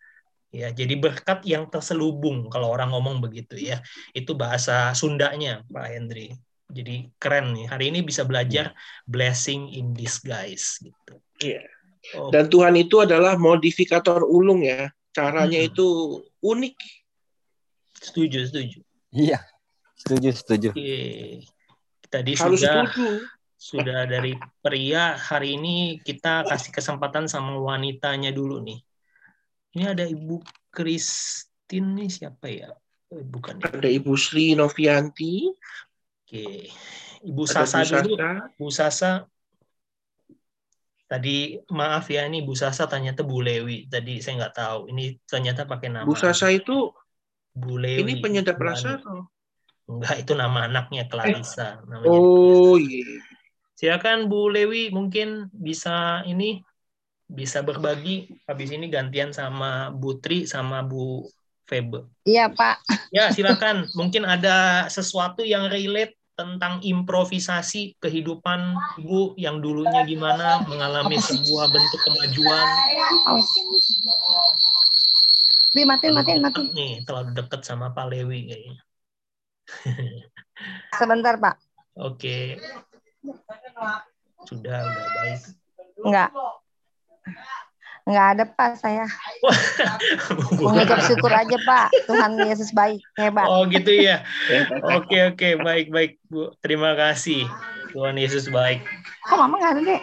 Ya, jadi berkat yang terselubung kalau orang ngomong begitu ya. Itu bahasa Sundanya, Pak Hendri. Jadi keren nih. Hari ini bisa belajar blessing in disguise gitu. Iya. Oh, Dan Tuhan itu adalah modifikator ulung ya. Caranya Hmm. itu unik. setuju, setuju. Iya. Setuju, setuju. Oke. Tadi Harus sudah setuju. Sudah dari pria, hari ini kita kasih kesempatan sama wanitanya dulu nih. Ini ada Ibu Christine nih siapa ya? Eh, Bukan. ya. Ada Ibu Sri Novianti, Oke. Ibu ada Sasa Bu dulu. Sasa, Bu Sasa. Tadi maaf ya nih Bu Sasa ternyata Bu Lewi. Tadi saya nggak tahu. Ini ternyata pakai nama. Bu Sasa itu Bu Lewi. ini penyedap rasa atau? Enggak, itu nama anaknya Clarissa. Namanya. Oh iya. Silakan Bu Lewi mungkin bisa ini bisa berbagi. Habis ini gantian sama Bu Tri sama Bu Febe. Iya Pak. Ya, silakan. Mungkin ada sesuatu yang relate tentang improvisasi kehidupan Ibu yang dulunya gimana mengalami sebuah bentuk kemajuan. Bi matiin matiin. dekat nih, terlalu dekat sama Pak Lewi kayaknya. Sebentar Pak. Oke. Sudah, udah baik. Enggak. Enggak ada Pak saya. Mengucap syukur aja Pak. Tuhan Yesus baik, hebat. Oh gitu ya. Oke oke baik baik Bu. Terima kasih. Tuhan Yesus baik. Kok Mama enggak ada deh?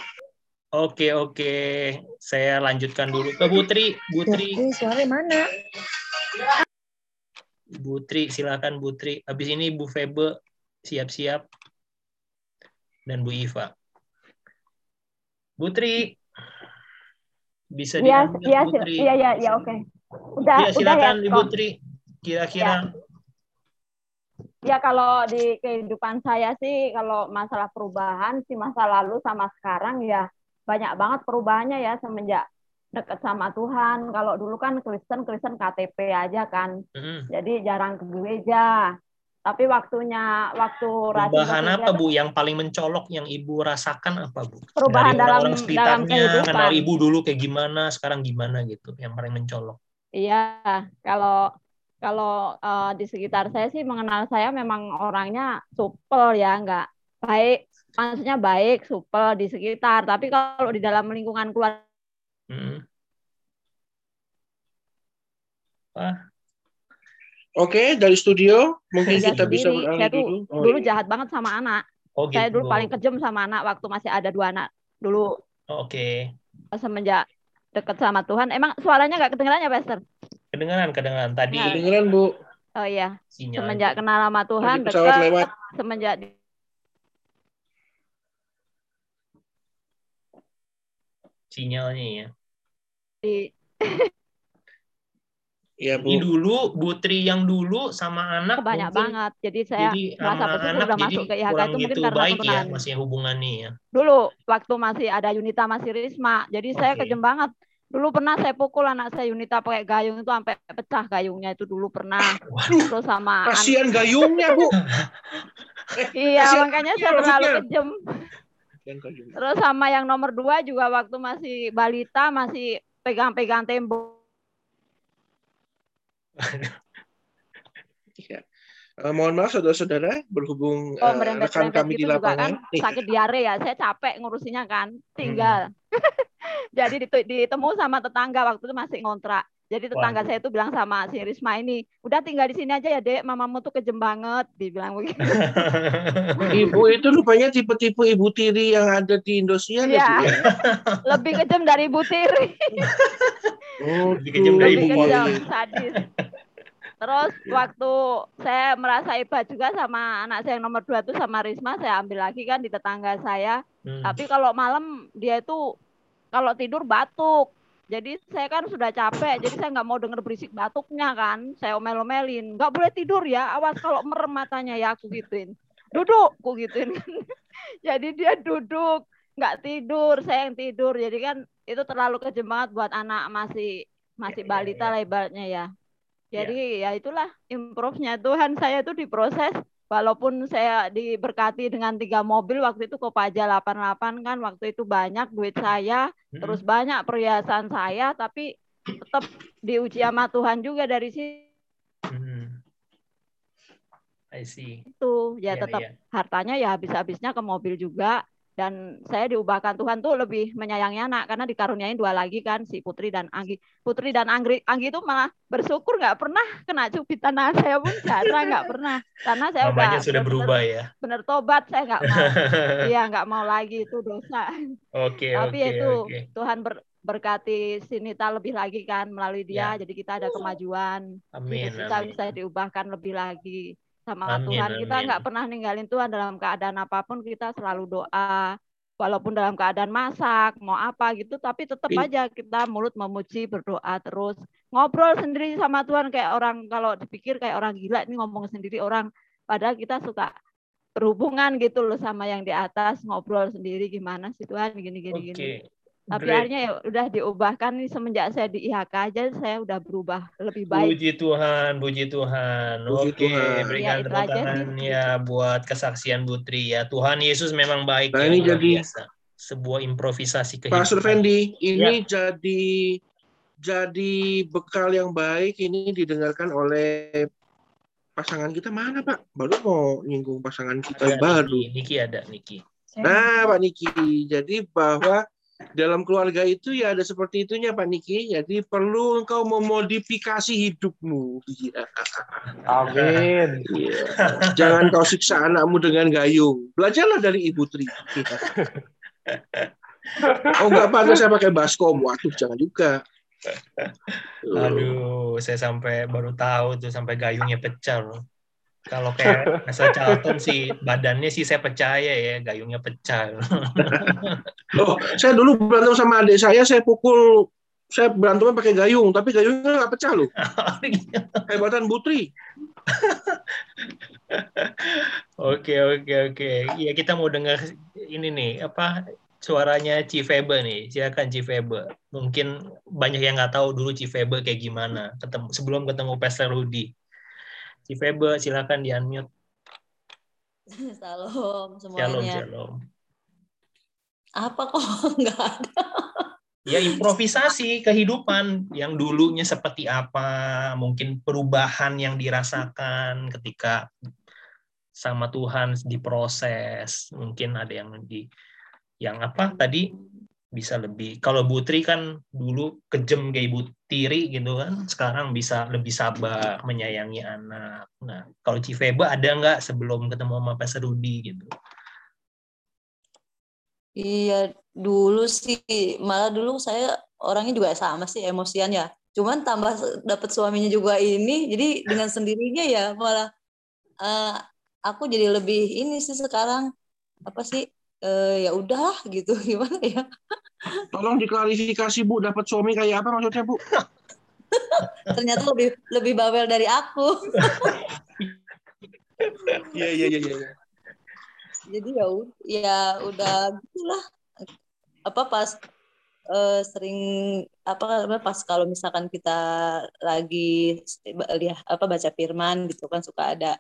Oke oke. Saya lanjutkan dulu ke Putri. Putri, suara mana? Putri silakan Putri. Habis ini Bu Febe siap-siap dan Bu Iva. Putri bisa Iya, diambil iya, Putri. iya, iya, iya, oke. Udah, Ya, udah ya. silakan Ibu Kok. Putri. Kira-kira Ya kalau di kehidupan saya sih kalau masalah perubahan sih masa lalu sama sekarang ya banyak banget perubahannya ya semenjak dekat sama Tuhan. Kalau dulu kan Kristen Kristen KTP aja kan. Mm. Jadi jarang ke gereja. Tapi waktunya waktu perubahan apa Bu yang paling mencolok yang Ibu rasakan apa Bu? Perubahan Dari dalam- orang-orang dalam sekitarnya, kehidupan. kenal Ibu dulu kayak gimana, sekarang gimana gitu, yang paling mencolok. Iya, kalau kalau eh, di sekitar saya sih mengenal saya memang orangnya supel ya, nggak baik, maksudnya baik, supel di sekitar. Tapi kalau di dalam lingkungan keluarga Mm. Wah, Oke, dari studio mungkin saya kita bisa beralih saya dulu. Oh, dulu iya. jahat banget sama anak. oh Saya gitu. dulu paling kejam sama anak waktu masih ada dua anak. Dulu Oke, semenjak dekat sama Tuhan, emang suaranya nggak kedengeran ya, Pastor? kedengaran, kedengaran. Tadi. Kedengeran Bu, Oh iya, sinyal semenjak kenal sama Tuhan, dekat, lewat. semenjak di- sinyalnya ya. di Ya Ini Bu. dulu Putri yang dulu sama anak banyak mungkin banget. Jadi saya jadi merasa bersyukur anak udah jadi masuk ke IHK itu mungkin gitu karena baik ya masih hubungannya ya. Dulu waktu masih ada Yunita masih Risma. Jadi saya Oke. kejem banget. Dulu pernah saya pukul anak saya Yunita pakai gayung itu sampai pecah gayungnya itu dulu pernah. Waduh, Terus sama an- Kasihan gayungnya Bu. iya kasihan makanya saya terlalu kejem. Terus sama yang nomor dua juga waktu masih balita masih pegang-pegang tembok. Iya. Eh, mohon maaf saudara-saudara berhubung Oh merembet rekan kami di gitu juga kan lapangan. Nih, sakit diare ya. Saya capek ngurusinya kan. Tinggal. Jadi ditu- ditemu sama tetangga waktu itu masih ngontrak. Jadi tetangga Waduh. saya itu bilang sama si Risma ini, udah tinggal di sini aja ya dek, mamamu tuh kejem banget, dibilang begitu. Ibu itu rupanya tipe-tipe Ibu Tiri yang ada di Indosiar ya, Iya. Ya? Lebih kejem dari Bu Tiri, Oh, Lebih kejam dari Ibu kejem, Poli. sadis. Terus waktu saya merasa hebat juga sama anak saya yang nomor dua tuh sama Risma, saya ambil lagi kan di tetangga saya. Hmm. Tapi kalau malam dia itu kalau tidur batuk. Jadi saya kan sudah capek, jadi saya nggak mau denger berisik batuknya kan. Saya omel-omelin, nggak boleh tidur ya, awas kalau merem matanya ya aku gituin. Duduk, aku gituin jadi dia duduk, nggak tidur, saya yang tidur. Jadi kan itu terlalu kejem banget buat anak masih masih Ya, ya, balita ya. lebarnya ya. Jadi ya itulah improve-nya Tuhan saya itu diproses walaupun saya diberkati dengan tiga mobil waktu itu Kopaja 88 kan waktu itu banyak duit saya Hmm. terus banyak perhiasan saya tapi tetap diuji sama Tuhan juga dari situ Hmm. I see. ya Iya, tetap iya. hartanya ya habis-habisnya ke mobil juga dan saya diubahkan Tuhan tuh lebih menyayangi anak karena dikaruniain dua lagi kan si Putri dan Anggi Putri dan Anggi Anggi itu malah bersyukur nggak pernah kena cubitan nah saya pun jarang nggak pernah karena saya Mamanya udah sudah bener-bener berubah ya. bener tobat saya nggak mau iya nggak mau lagi itu dosa Oke, tapi oke, itu oke. Tuhan ber- berkati Sinita lebih lagi kan melalui dia Ya. jadi kita ada kemajuan Amin, kita amin. bisa diubahkan lebih lagi sama Amin, Tuhan. Kita nggak pernah ninggalin Tuhan dalam keadaan apa pun kita selalu doa. Walaupun dalam keadaan masak mau apa gitu tapi tetap aja kita mulut memuji berdoa terus. Ngobrol sendiri sama Tuhan kayak orang kalau dipikir kayak orang gila ini ngomong sendiri orang. Padahal kita suka berhubungan gitu loh sama yang di atas ngobrol sendiri gimana sih Tuhan gini gini gini? Oke. Tapi Great. akhirnya ya udah diubahkan nih semenjak saya di IHK aja saya udah berubah lebih baik Puji Tuhan, puji Tuhan. Puji Oke, Tuhan. berikan Ya, tepuk tangan ya buat kesaksian Putri ya. Tuhan Yesus memang baik Nah, ya, ini jadi- biasa. Sebuah improvisasi kehidupan. Pastor Fendi, ini Ya. jadi jadi bekal yang baik ini didengarkan oleh pasangan kita mana Pak? Baru mau nyinggung pasangan kita Ada baru. Niki, Niki ada Niki. Nah, Pak Niki, jadi bahwa dalam keluarga itu ya ada seperti itunya Pak Niki. Jadi perlu engkau memodifikasi hidupmu. Iya. Amin. Iya. Jangan kau siksa anakmu dengan gayung. Belajarlah dari Ibu Tri. Oh enggak Pak, saya pakai baskom. Waduh, jangan juga. Aduh, saya sampai baru tahu tuh sampai gayungnya pecah loh. Kalau kayak asal Charlton sih badannya sih saya percaya ya gayungnya pecah. Oh, saya dulu berantem sama adik saya, saya pukul, saya berantemnya pakai gayung, tapi gayungnya nggak pecah loh. Hebatan Butri. Oke oke oke. Iya kita mau dengar ini nih apa suaranya Cifebe nih. Silakan Cifebe. Mungkin banyak yang nggak tahu dulu Cifebe kayak gimana. Ketemu sebelum ketemu Pastor Rudy. Cifebe silakan di unmute. Salam Shalom semuanya. shalom. Apa kok nggak ada? Ya improvisasi kehidupan yang dulunya seperti apa, mungkin perubahan yang dirasakan ketika sama Tuhan diproses, mungkin ada yang di yang apa tadi bisa lebih kalau Butri kan dulu kejem kayak Ibu Tiri gitu kan, sekarang bisa lebih sabar menyayangi anak. Nah, kalau Cifeba ada nggak sebelum ketemu sama Pastor Rudy gitu? Iya, dulu sih malah dulu saya orangnya juga sama sih emosian ya. Cuman tambah dapat suaminya juga ini, jadi dengan sendirinya ya malah eh, aku jadi lebih ini sih sekarang apa sih eh, ya udahlah gitu gimana ya. Tolong diklarifikasi Bu, dapat suami kayak apa maksudnya Bu? Ternyata lebih lebih bawel dari aku. Iya iya iya. iya. jadi ya ya udah gitulah apa pas eh, sering apa namanya, pas kalau misalkan kita lagi lihat apa baca firman gitu kan suka ada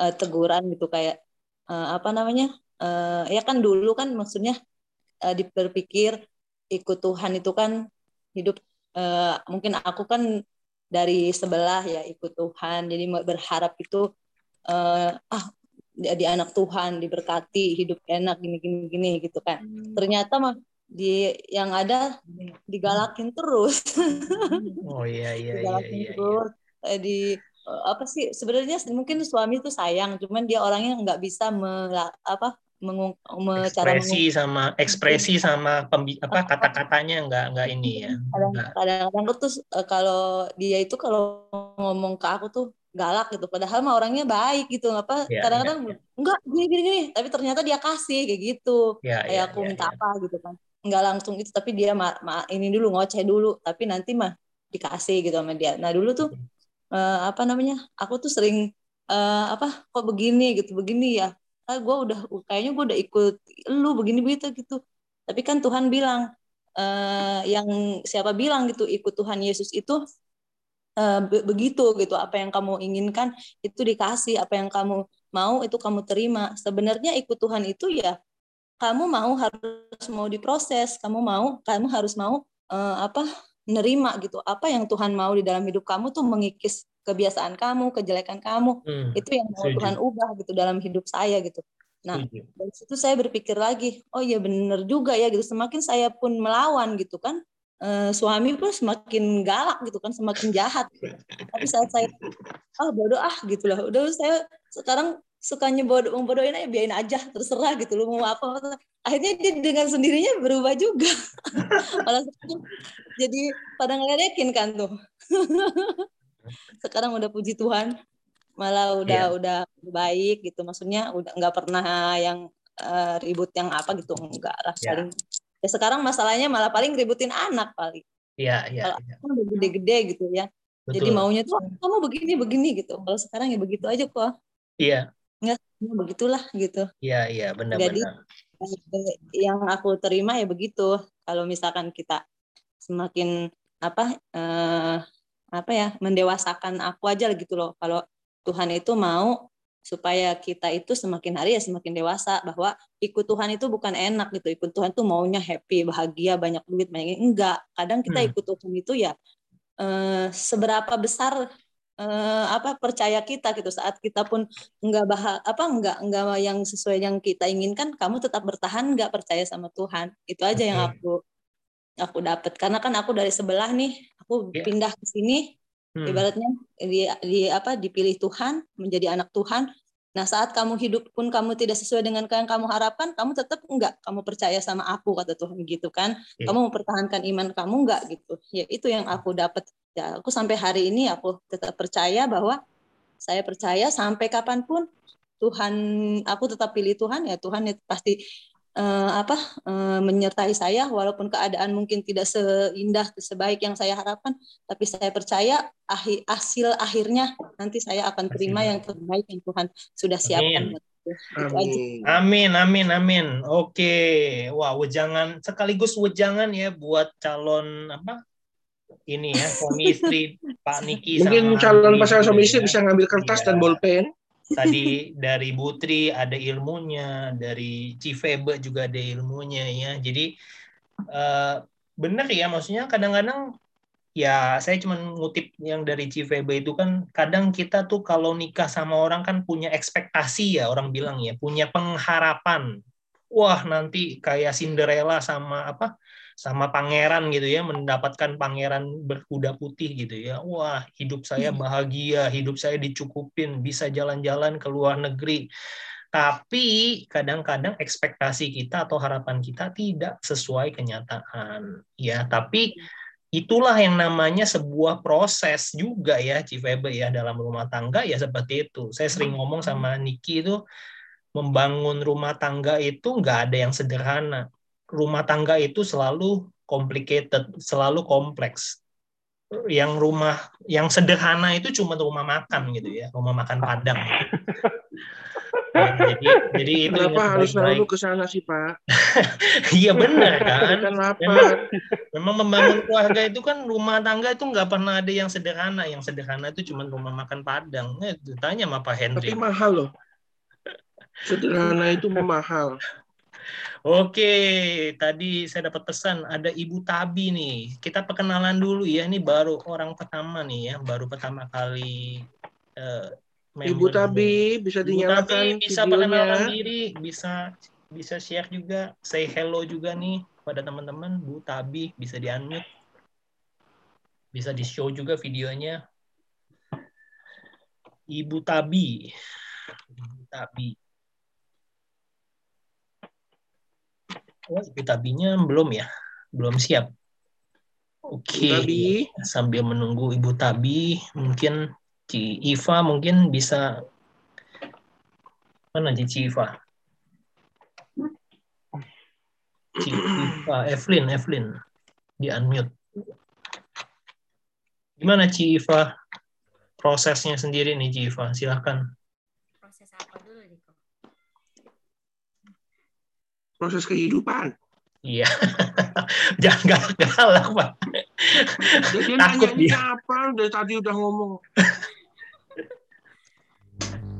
eh, teguran gitu kayak eh, apa namanya eh, ya kan dulu kan maksudnya eh, diperpikir ikut Tuhan itu kan hidup eh, mungkin aku kan dari sebelah ya ikut Tuhan. Jadi berharap itu eh, ah di, di anak Tuhan diberkati hidup enak gini gini gini gitu kan. Ternyata mah di yang ada digalakin terus. Oh iya iya iya digalakin iya. iya. terus. Eh, di apa sih sebenarnya mungkin suami itu sayang cuman dia orangnya nggak bisa mela, apa mengung, me- cara ekspresi sama ekspresi sama pembi, apa kata-katanya nggak nggak ini ya kadang nggak kadang-kadang tuh eh, kalau dia itu kalau ngomong ke aku tuh galak gitu padahal mah orangnya baik gitu apa Ya, kadang-kadang enggak gini gini gini tapi ternyata dia kasih kayak gitu. Ya kayak ya aku ya, minta ya. apa gitu kan. Enggak langsung itu tapi dia ma, ma- ini dulu ngoceh dulu tapi nanti mah dikasih gitu sama dia. Nah dulu tuh eh, apa namanya aku tuh sering eh, apa kok begini? gitu begini ya ah, gue udah kayaknya gue udah ikut lu begini begitu gitu. Tapi kan Tuhan bilang eh, yang siapa bilang gitu ikut Tuhan Yesus itu uh, begitu gitu. Apa yang kamu inginkan itu dikasih apa yang kamu mau itu kamu terima. Sebenarnya ikut Tuhan itu ya kamu mau harus mau diproses kamu mau kamu harus mau uh, apa nerima gitu. Apa yang Tuhan mau di dalam hidup kamu tuh mengikis kebiasaan kamu kejelekan kamu hmm, itu yang mau. Tuhan ubah gitu dalam hidup saya gitu. Nah setuju. dari situ saya berpikir lagi oh iya benar juga ya gitu. Semakin saya pun melawan gitu kan uh, suami pun semakin galak gitu kan semakin jahat. Tapi saat saya ah bodoh ah gitu lah udah saya sekarang sukanya bodoh bodohin aja biarin aja terserah gitu lu mau apa akhirnya dia dengan sendirinya berubah juga. Malah jadi pada ngeledekin kan tuh sekarang udah puji Tuhan malah udah yeah. udah baik gitu maksudnya udah nggak pernah yang uh, ribut yang apa gitu enggak lah yeah. saling ya sekarang masalahnya malah paling ributin anak paling Iya, iya. Kalau ya. udah gede-gede gitu ya. Betul. Jadi maunya tuh kamu begini begini gitu. Kalau sekarang ya begitu aja kok. Iya. Enggak, begitulah gitu. Iya, iya, benar-benar. Jadi yang aku terima ya begitu. Kalau misalkan kita semakin apa eh, apa ya mendewasakan aku aja gitu loh. Kalau Tuhan itu mau supaya kita itu semakin hari ya semakin dewasa bahwa ikut Tuhan itu bukan enak gitu. Ikut Tuhan tuh maunya happy bahagia banyak duit banyak enggak. Kadang kita hmm. ikut Tuhan itu ya eh, seberapa besar eh, apa percaya kita gitu. Saat kita pun enggak bah apa enggak enggak yang sesuai yang kita inginkan kamu tetap bertahan enggak percaya sama Tuhan. Itu aja yang aku aku dapat karena kan aku dari sebelah nih aku yeah. pindah ke sini Hmm. Ibaratnya di, di apa dipilih Tuhan menjadi anak Tuhan. Nah, saat kamu hidup pun kamu tidak sesuai dengan yang kamu harapkan, kamu tetap enggak kamu percaya sama aku kata Tuhan gitu kan. Yeah. Kamu mempertahankan iman kamu enggak gitu. Ya itu yang aku dapat. Ya, aku sampai hari ini aku tetap percaya bahwa saya percaya sampai kapan pun Tuhan aku tetap pilih Tuhan ya Tuhan itu pasti uh, apa uh, menyertai saya walaupun keadaan mungkin tidak seindah sebaik yang saya harapkan tapi saya percaya akhir hasil akhirnya nanti saya akan terima yang terbaik yang Tuhan sudah siapkan Amin. amin, amin, amin. Oke, wah wejangan sekaligus wejangan ya buat calon apa ini ya suami istri Pak Niki. Mungkin calon pasangan suami istri ya. bisa ngambil kertas ya. dan bolpen tadi dari Butri ada ilmunya, dari Cifebe juga ada ilmunya ya. Jadi uh, benar ya, maksudnya kadang-kadang ya saya cuma ngutip yang dari Cifebe itu kan kadang kita tuh kalau nikah sama orang kan punya ekspektasi ya orang bilang ya, punya pengharapan. Wah, nanti kayak Cinderella sama apa? Sama pangeran gitu ya mendapatkan pangeran berkuda putih gitu ya. Wah hidup saya hmm. bahagia hidup saya dicukupin bisa jalan-jalan ke luar negeri. Tapi kadang-kadang ekspektasi kita atau harapan kita tidak sesuai kenyataan ya. Tapi itulah yang namanya sebuah proses juga ya Cifebe ya dalam rumah tangga ya seperti itu. Saya sering hmm. ngomong sama Niki itu membangun rumah tangga itu nggak ada yang sederhana rumah tangga itu selalu complicated, selalu kompleks. Yang rumah yang sederhana itu cuma rumah makan gitu ya, rumah makan Padang. ya, jadi jadi itu kenapa harus selalu ke sana sih Pak? Iya benar kan. kan memang, memang membangun keluarga itu kan rumah tangga itu nggak pernah ada yang sederhana. Yang sederhana itu cuma rumah makan Padang. Eh, tanya sama Pak Henry. Tapi mahal loh. Sederhana itu mahal. Oke, tadi saya dapat pesan ada Ibu Tabi nih. Kita perkenalan dulu ya. Ini baru orang pertama nih ya, baru pertama kali uh, Ibu Tabi bisa Ibu dinyalakan Tabi bisa perkenalan diri, bisa bisa share juga, say hello juga nih pada teman-teman. Bu Tabi bisa di-unmute. Bisa di-show juga videonya. Ibu Tabi. Ibu Tabi. Oh, Ibu Tabinya belum ya? Belum siap. Oke. Okay. Sambil menunggu Ibu Tabi, mungkin Ci Iva mungkin bisa mana Ci Iva? Ci Iva, Evelyn, Evelyn di unmute. Gimana Ci Iva? Prosesnya sendiri nih Ci Iva, silahkan. proses kehidupan. Iya. Jangan galak-galak, Pak. Dia, dia Takut nanya ini apa? Dari tadi udah ngomong.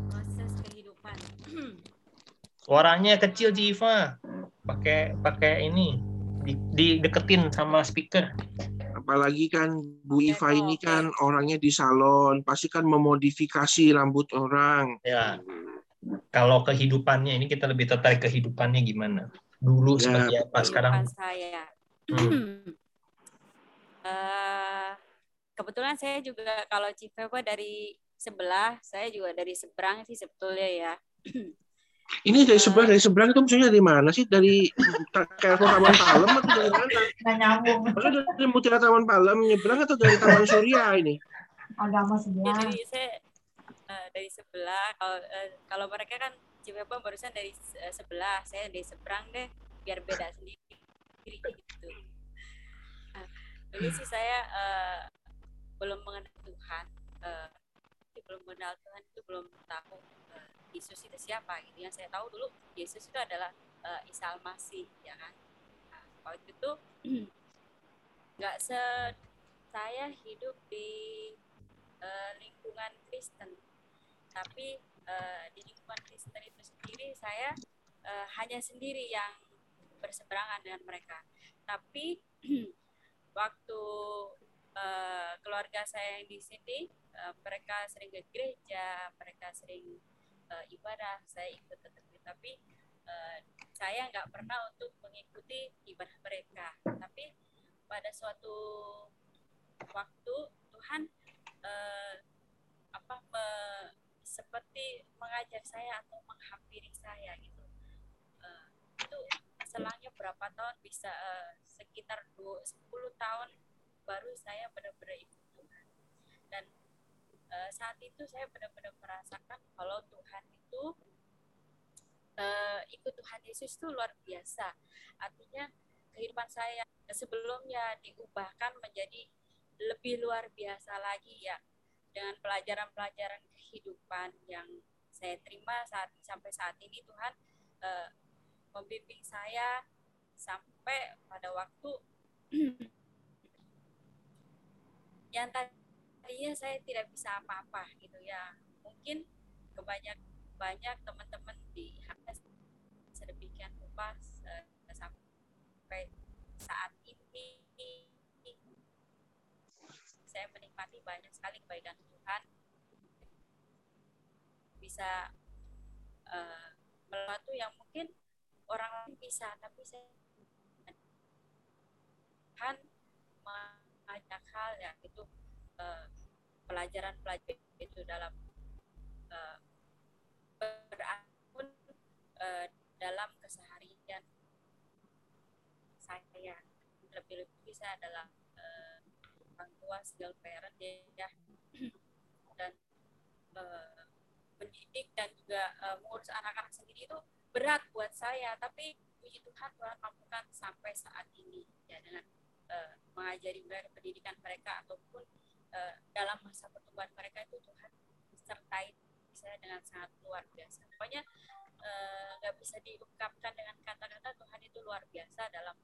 proses kehidupan. Suaranya kecil, Civa. Pakai pakai ini. Di, dideketin sama speaker. Apalagi kan Bu Iva ini kan orangnya di salon, pasti kan memodifikasi rambut orang. Ya. Kalau kehidupannya ini kita lebih tertarik kehidupannya gimana? Dulu Ya, seperti apa, sekarang saya. Hmm. Eh, kebetulan saya juga kalau Cifewa dari sebelah, saya juga dari seberang sih sebetulnya ya. Ini dari seberang, dari seberang itu maksudnya dari mana sih? Dari kayak Taman Palem atau dari mana? nyambung. Maksudnya dari Mutiara Taman Palem nyebrang atau dari Taman Surya ini? Agama Ya, sebelah. dari saya eh, dari sebelah. Kalau eh, kalau mereka kan Cifewa barusan dari eh, sebelah, saya dari seberang deh, biar beda sendiri gitu. Nah, dulu sih saya eh, belum mengenal Tuhan, eh, belum mengenal Tuhan itu belum tahu eh, Yesus itu siapa gitu. Yang saya tahu dulu Yesus itu adalah eh, Isa Al-Masih ya kan. Nah, waktu itu nggak se saya hidup di eh, lingkungan Kristen, tapi eh, di lingkungan Kristen itu sendiri saya eh, hanya sendiri yang berseberangan dengan mereka. Tapi waktu eh, keluarga saya yang di sini, eh, mereka sering ke gereja, mereka sering eh, ibadah, saya ikut tetapi tapi eh, saya nggak pernah untuk mengikuti ibadah mereka. Tapi pada suatu waktu Tuhan eh, apa me- seperti mengajak saya atau menghampiri saya gitu. Eh, itu selangnya berapa tahun bisa eh, sekitar dua, 10 tahun baru saya benar-benar ikut Tuhan. Dan eh, saat itu saya benar-benar merasakan kalau Tuhan itu eh, ikut Tuhan Yesus itu luar biasa. Artinya kehidupan saya sebelumnya diubahkan menjadi lebih luar biasa lagi ya dengan pelajaran-pelajaran kehidupan yang saya terima saat sampai saat ini Tuhan eh, membimbing saya sampai pada waktu yang tadinya saya tidak bisa apa-apa gitu ya. Mungkin kebanyak banyak teman-teman di sedemikian rupa eh, sampai saat ini saya menikmati banyak sekali kebaikan Tuhan. Bisa eh, melewati yang mungkin orang lain bisa tapi saya Tuhan mengajak hal ya itu eh, pelajaran-pelajaran itu dalam eh, berakun eh, dalam keseharian saya. Lebih-lebih eh, orang tua single parent ya. Dan eh, mendidik dan juga eh, mengurus anak-anak sendiri itu berat buat saya. Tapi puji Tuhan Tuhan mampukan sampai saat ini ya dengan eh, mengajari mereka pendidikan mereka ataupun eh, dalam masa pertumbuhan mereka itu Tuhan sertai saya dengan sangat luar biasa. Pokoknya nggak bisa diungkapkan dengan kata-kata Tuhan itu luar biasa dalam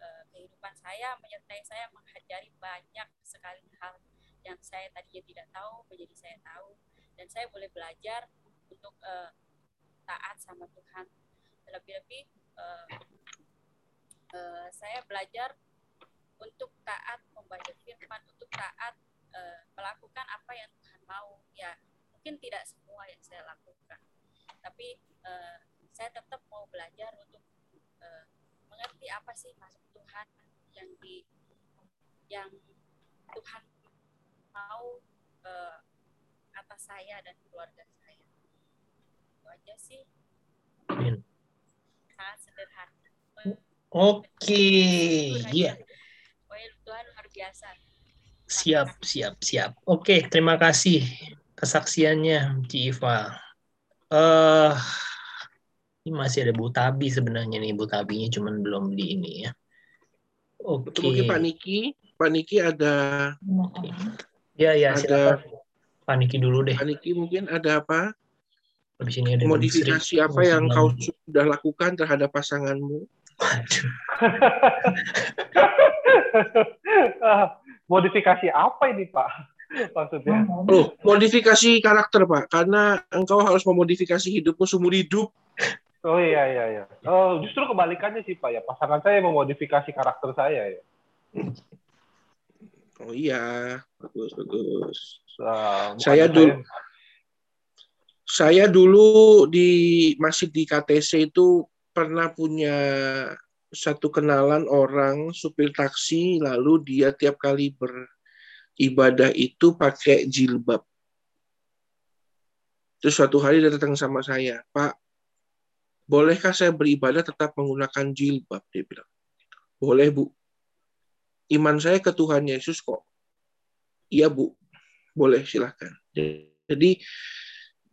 eh, kehidupan saya menyertai saya mengajari banyak sekali hal yang saya tadinya tidak tahu menjadi saya tahu. Dan saya boleh belajar untuk eh, taat sama Tuhan. Lebih-lebih eh, eh, saya belajar untuk taat membaca firman untuk taat eh, melakukan apa yang Tuhan mau. Ya mungkin tidak semua yang saya lakukan. Tapi eh, saya tetap mau belajar untuk eh, mengerti apa sih maksud Tuhan yang di yang Tuhan mau eh, atas saya dan keluarga saya itu aja sih Amin. sangat sederhana Oke, iya. pokoknya Tuhan luar biasa Siap, siap, siap. Oke, terima kasih kesaksiannya, Ci Iva. Eh, ini masih ada Bu Tabi sebenarnya nih, Bu Tabinya cuman belum di ini ya. Oke. Itu mungkin Pak Niki, Pak Niki ada Ya, ya, ada silakan. Pak Niki dulu deh. Pak Niki mungkin ada apa? Habis ini ada Modifikasi apa yang kau sudah lakukan terhadap pasanganmu? Waduh. Modifikasi apa ini Pak? Maksudnya? Oh, modifikasi karakter, Pak. Karena engkau harus memodifikasi hidupmu seumur hidup. Oh iya iya iya. Oh justru kebalikannya sih Pak ya. Pasangan saya memodifikasi karakter saya ya. Oh iya, bagus bagus. Nah, Saya dulu saya dulu di masih di KTC itu pernah punya satu kenalan orang supir taksi lalu dia tiap kali beribadah itu pakai jilbab. Terus suatu hari dia datang sama saya, Pak, bolehkah saya beribadah tetap menggunakan jilbab? Dia bilang, boleh Bu. Iman saya ke Tuhan Yesus kok. Iya Bu, boleh silahkan. Jadi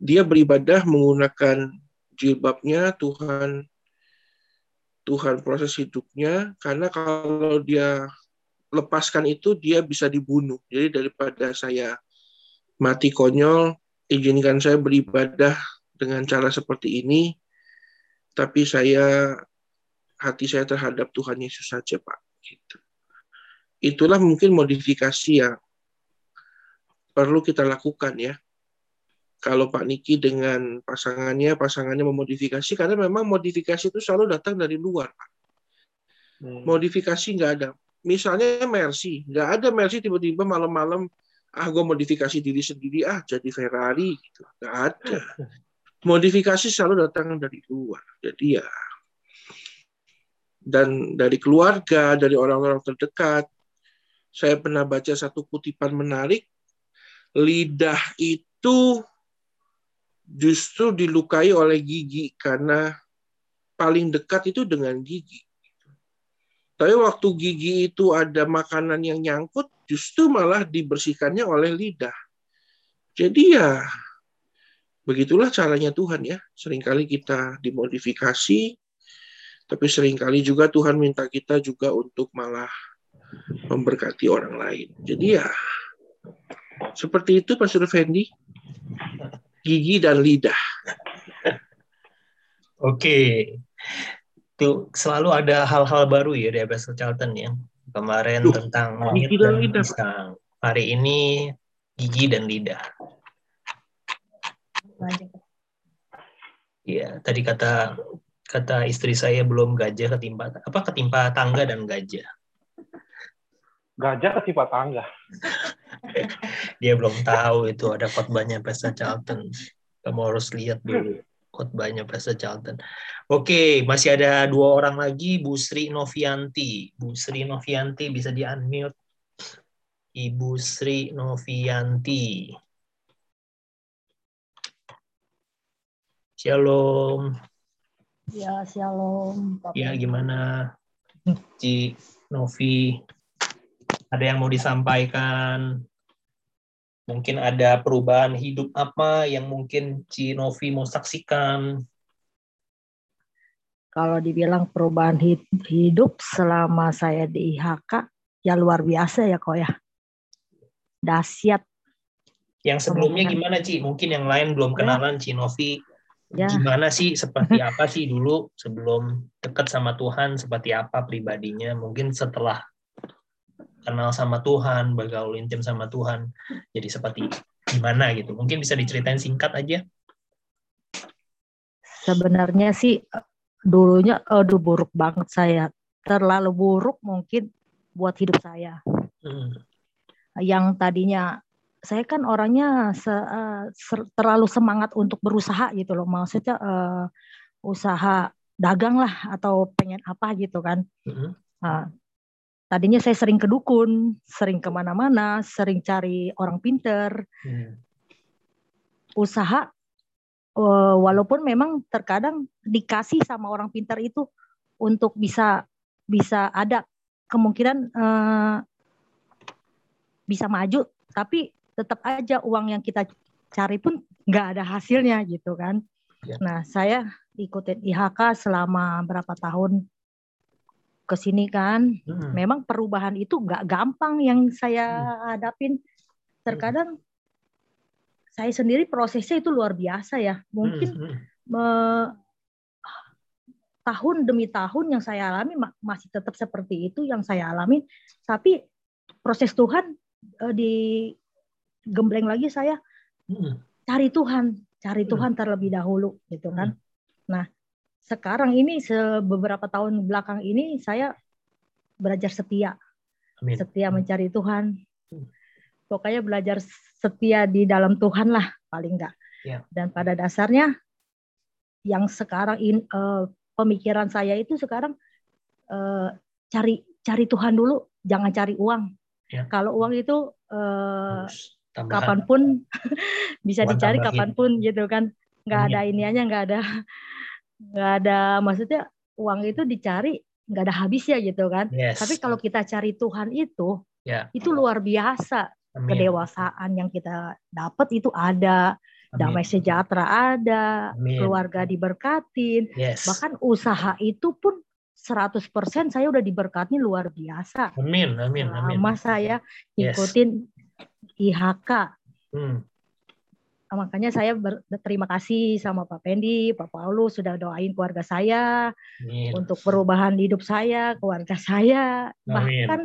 dia beribadah menggunakan jilbabnya Tuhan Tuhan proses hidupnya karena kalau dia lepaskan itu dia bisa dibunuh. Jadi daripada saya mati konyol, izinkan saya beribadah dengan cara seperti ini, tapi saya hati saya terhadap Tuhan Yesus saja, Pak. Gitu. Itulah mungkin modifikasi yang perlu kita lakukan ya. Kalau Pak Niki dengan pasangannya, pasangannya memodifikasi, karena memang modifikasi itu selalu datang dari luar, Pak. Modifikasi nggak ada. Misalnya Mercy, nggak ada Mercy tiba-tiba malam-malam, ah gue modifikasi diri sendiri, ah jadi Ferrari, gitu. Nggak ada. Modifikasi selalu datang dari luar. Jadi ya, dan dari keluarga, dari orang-orang terdekat, saya pernah baca satu kutipan menarik, lidah itu justru dilukai oleh gigi karena paling dekat itu dengan gigi. Tapi waktu gigi itu ada makanan yang nyangkut, justru malah dibersihkannya oleh lidah. Jadi ya begitulah caranya Tuhan ya. Seringkali kita dimodifikasi, tapi sering kali juga Tuhan minta kita juga untuk malah memberkati orang lain. Jadi ya seperti itu Pastor Fendi gigi dan lidah. Oke. Itu selalu ada hal-hal baru ya dari Pastor Charlton ya. Kemarin Duh, tentang langit dan lidah. Hari ini gigi dan lidah. Iya, tadi kata kata istri saya belum gajah ketimpa apa ketimpa tangga dan gajah. Gajah ketimpa tangga. Dia belum tahu itu ada khotbahnya Pastor Charlton. Kamu harus lihat dulu khotbahnya Pastor Charlton. Oke, masih ada dua orang lagi, Bu Sri Novianti. Bu Sri Novianti bisa di unmute. Ibu Sri Novianti. Shalom. Ya, shalom. Bapak. Ya, gimana? Ci Novi, ada yang mau disampaikan? Mungkin ada perubahan hidup apa yang mungkin Ci Novi mau saksikan? Kalau dibilang perubahan hid- hidup selama saya di IHK, ya luar biasa ya kok ya. Dahsyat. Yang sebelumnya gimana, Ci? Mungkin yang lain belum kenalan Ci Novi. Ya. Gimana sih, seperti apa sih dulu sebelum dekat sama Tuhan, seperti apa pribadinya? Mungkin setelah kenal sama Tuhan, bergaul intim sama Tuhan, jadi seperti gimana gitu. Mungkin bisa diceritain singkat aja. Sebenarnya sih dulunya aduh buruk banget saya. Terlalu buruk mungkin buat hidup saya. Hmm. Yang tadinya saya kan orangnya se- eh, ser- terlalu semangat untuk berusaha gitu loh. Maksudnya eh, usaha dagang lah atau pengen apa gitu kan. Nah, tadinya saya sering ke dukun, sering ke mana-mana, sering cari orang pinter, Hmm. usaha eh, walaupun memang terkadang dikasih sama orang pintar itu untuk bisa bisa ada kemungkinan eh, bisa maju, tapi tetap aja uang yang kita cari pun nggak ada hasilnya gitu kan. Ya. Nah saya ikutin IHK selama berapa tahun ke sini kan, Hmm. memang perubahan itu nggak gampang yang saya hadapin. Terkadang saya sendiri prosesnya itu luar biasa ya. Mungkin Hmm. me- tahun demi tahun yang saya alami ma- masih tetap seperti itu yang saya alami tapi proses Tuhan eh, di gembleng lagi saya Hmm. cari Tuhan cari Tuhan terlebih dahulu gitu kan. Nah sekarang ini beberapa tahun belakang ini saya belajar setia. Amin. setia mencari Tuhan. Pokoknya belajar setia di dalam Tuhan lah paling enggak Ya. dan pada dasarnya yang sekarang in, eh, pemikiran saya itu sekarang eh, cari cari Tuhan dulu jangan cari uang. Ya. kalau uang itu eh, Tambahan. kapan pun bisa dicari tambahin. kapan pun gitu kan nggak ada Amin. iniannya nggak ada nggak ada maksudnya uang itu dicari nggak ada habisnya gitu kan Yes. tapi kalau kita cari Tuhan itu Ya. itu luar biasa Amin. kedewasaan yang kita dapat itu ada damai sejahtera ada Amin. keluarga diberkatin Yes. bahkan usaha itu pun 100% saya udah diberkati luar biasa Amin, amin, amin. selama saya Yes. IHK Hmm. Nah, makanya saya berterima kasih sama Pak Pendi, Pak Paulus sudah doain keluarga saya Amin. untuk perubahan hidup saya, keluarga saya, Amin. bahkan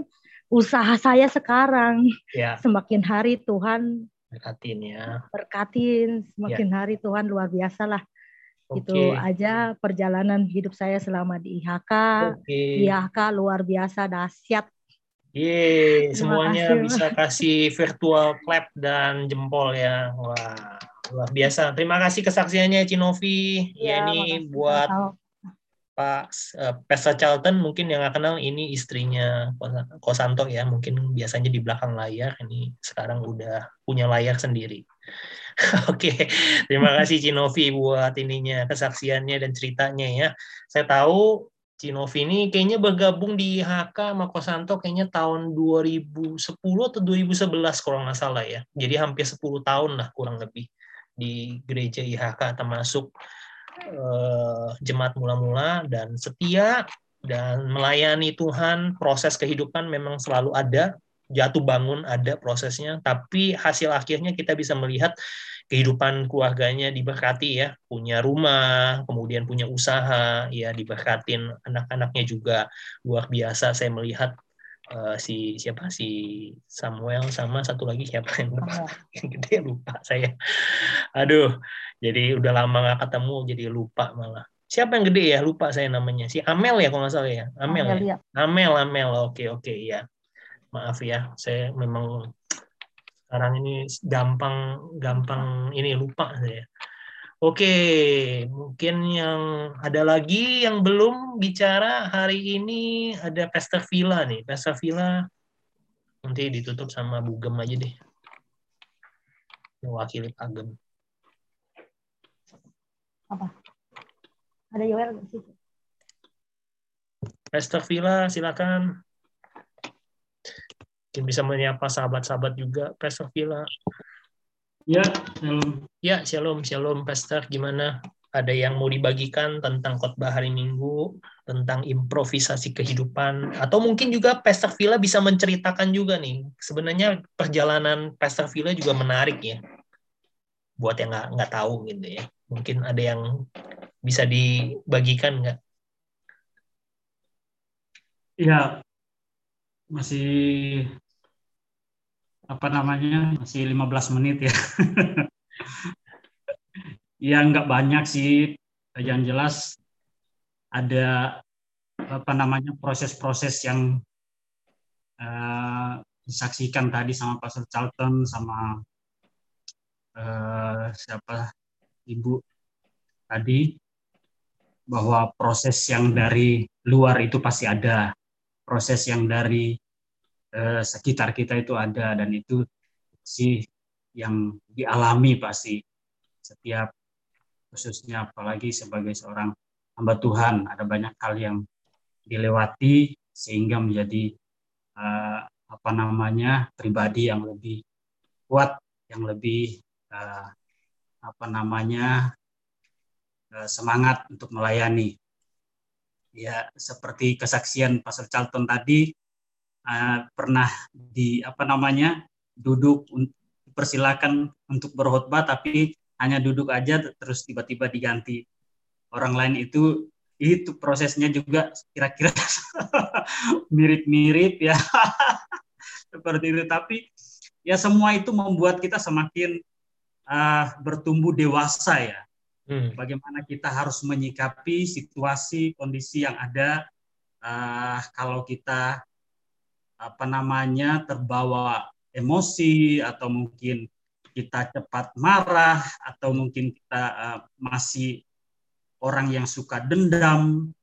usaha saya sekarang. Ya. Semakin hari Tuhan Berkatin ya. berkatin, semakin hari Tuhan luar biasa lah. Itu Oke. aja perjalanan hidup saya selama di IHK. Oke. IHK luar biasa dahsyat. Yeay, semuanya kasih, bisa kasih virtual clap dan jempol ya. Wah, luar biasa. Terima kasih kesaksiannya Cinovi. Ya, Iya, ini buat. Pak eh, Pesta Charlton mungkin yang nggak kenal ini istrinya Kos- Kosanto ya. Mungkin biasanya di belakang layar. Ini sekarang udah punya layar sendiri. Oke, terima kasih Cinovi buat ininya kesaksiannya dan ceritanya ya. Saya tahu Cinovi ini kayaknya bergabung di HK sama Kosanto kayaknya tahun 2010 atau 2011 kalau nggak salah ya. Jadi hampir 10 tahun lah kurang lebih di gereja IHK termasuk eh, jemaat mula-mula dan setia dan melayani Tuhan proses kehidupan memang selalu ada jatuh bangun ada prosesnya. Tapi hasil akhirnya kita bisa melihat kehidupan keluarganya diberkati ya. Punya rumah kemudian punya usaha ya diberkatin. Anak-anaknya juga luar biasa. Saya melihat eh, si siapa? Si Samuel sama satu lagi siapa yang yang gede lupa saya. Aduh jadi udah lama nggak ketemu jadi lupa malah. Siapa yang gede ya? Lupa saya namanya. Si Amel ya kalau nggak salah ya? Amel, Amel, ya ya. Amel Amel. Oke oke ya maaf ya saya memang sekarang ini gampang gampang ini lupa saya. Oke mungkin yang ada lagi yang belum bicara hari ini ada Pastor Villa nih. Pastor Villa nanti ditutup sama Bugem aja deh. Mewakili Pak Gem. Apa? Ada Yoel nggak sih? Pastor Villa silakan mungkin bisa menyapa sahabat-sahabat juga Pastor Villa Ya, shalom. Ya, shalom, shalom, Pastor. Gimana? Ada yang mau dibagikan tentang khotbah hari Minggu, tentang improvisasi kehidupan, atau mungkin juga Pastor Villa bisa menceritakan juga nih. Sebenarnya perjalanan Pastor Villa juga menarik ya, buat yang nggak nggak tahu gitu ya. Mungkin ada yang bisa dibagikan nggak? Ya, masih apa namanya masih 15 menit ya. ya nggak banyak sih, yang jelas ada apa namanya proses-proses yang eh, disaksikan tadi sama Pastor Charlton sama eh, siapa ibu tadi bahwa proses yang dari luar itu pasti ada proses yang dari eh, sekitar kita itu ada dan itu sih yang dialami pasti setiap khususnya apalagi sebagai seorang hamba Tuhan ada banyak hal yang dilewati sehingga menjadi eh, apa namanya pribadi yang lebih kuat yang lebih eh, apa namanya eh, semangat untuk melayani. Ya seperti kesaksian Pastor Charlton tadi uh, pernah di apa namanya duduk dipersilakan untuk berkhotbah tapi hanya duduk aja terus tiba-tiba diganti. Orang lain itu itu prosesnya juga kira-kira mirip-mirip ya. Seperti itu. Tapi ya semua itu membuat kita semakin uh, bertumbuh dewasa ya. Hmm. bagaimana kita harus menyikapi situasi kondisi yang ada. Uh, kalau kita apa namanya terbawa emosi atau mungkin kita cepat marah atau mungkin kita uh, masih orang yang suka dendam,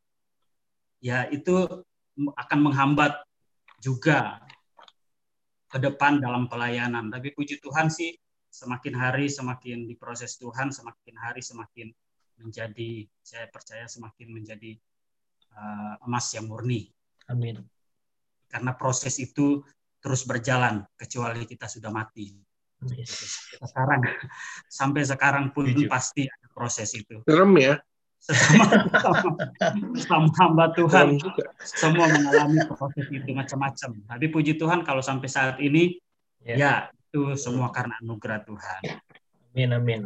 ya itu akan menghambat juga ke depan dalam pelayanan. Tapi puji Tuhan sih, semakin hari semakin diproses Tuhan, semakin hari semakin menjadi, saya percaya semakin menjadi uh, emas yang murni. Amin. Karena proses itu terus berjalan, kecuali kita sudah mati. Sekarang sampai sekarang pun pasti ada proses itu. Serem ya sesama sama hamba Tuhan juga. semua mengalami proses itu macam-macam. Tapi puji Tuhan kalau sampai saat ini ya, ya itu semua karena anugerah Tuhan. Amin amin.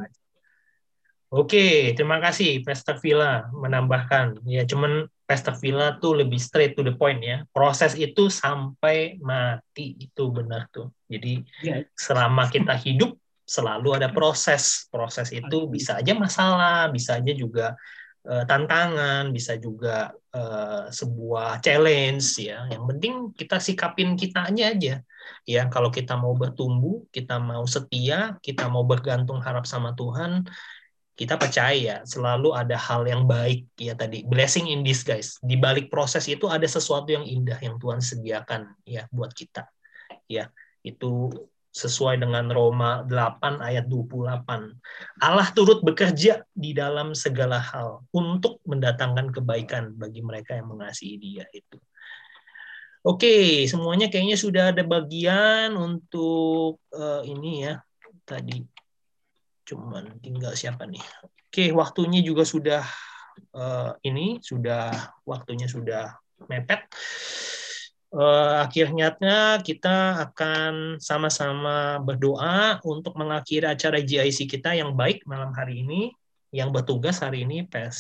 Oke, terima kasih Pastor Villa menambahkan. Ya, cuman Pastor Villa tuh lebih straight to the point ya. Proses itu sampai mati itu benar tuh. Jadi ya. selama kita hidup selalu ada proses. Proses itu bisa aja masalah, bisa aja juga uh, tantangan, bisa juga uh, sebuah challenge ya. Yang penting kita sikapin kitanya aja. Ya, kalau kita mau bertumbuh, kita mau setia, kita mau bergantung harap sama Tuhan, kita percaya selalu ada hal yang baik ya tadi blessing in this guys di balik proses itu ada sesuatu yang indah yang Tuhan sediakan ya buat kita ya itu sesuai dengan Roma 8 ayat 28. Allah turut bekerja di dalam segala hal untuk mendatangkan kebaikan bagi mereka yang mengasihi dia itu. Oke, semuanya kayaknya sudah ada bagian untuk uh, ini ya. Tadi cuman tinggal siapa nih? Oke, waktunya juga sudah uh, ini sudah waktunya sudah mepet uh, akhirnya kita akan sama-sama berdoa untuk mengakhiri acara GIC kita yang baik malam hari ini. Yang bertugas hari ini Pak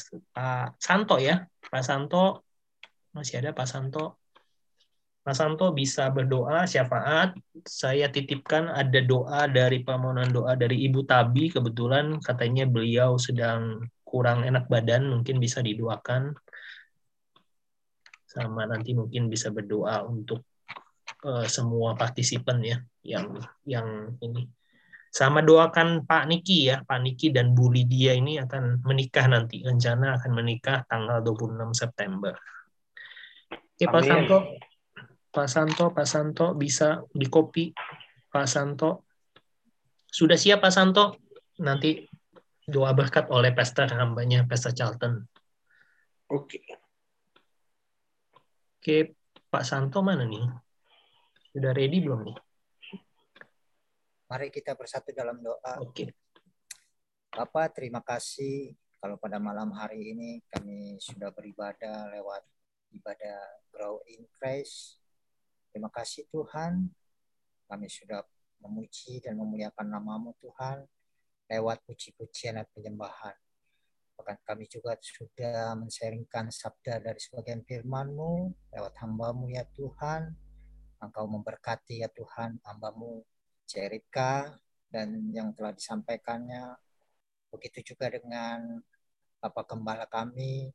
Santo ya. Pak Santo masih ada Pak Santo. Pak Santo bisa berdoa syafaat. Saya titipkan ada doa dari permohonan doa dari Ibu Tabi. Kebetulan katanya beliau sedang kurang enak badan, mungkin bisa didoakan. Sama nanti mungkin bisa berdoa untuk uh, semua partisipan ya yang yang ini. Sama doakan Pak Niki ya Pak Niki dan Bu Lydia ini akan menikah nanti. Rencana akan menikah tanggal 26 September. Oke Pak Santo Pak Santo Pak Santo bisa di copy Pak Santo sudah siap Pak Santo nanti doa berkat oleh Pastor hambanya Pastor Charlton oke Oke, Pak Santo mana nih? Sudah ready belum nih? Mari kita bersatu dalam doa. Oke. Bapak, terima kasih kalau pada malam hari ini kami sudah beribadah lewat ibadah Grow in Christ. Terima kasih Tuhan, kami sudah memuji dan memuliakan namamu Tuhan lewat puji-pujian dan penyembahan. Bahkan kami juga sudah menseringkan sabda dari sebagian firman-Mu lewat hamba-Mu ya Tuhan. Engkau memberkati ya Tuhan hamba-Mu Cerika dan yang telah disampaikannya. Begitu juga dengan Bapak Gembala kami,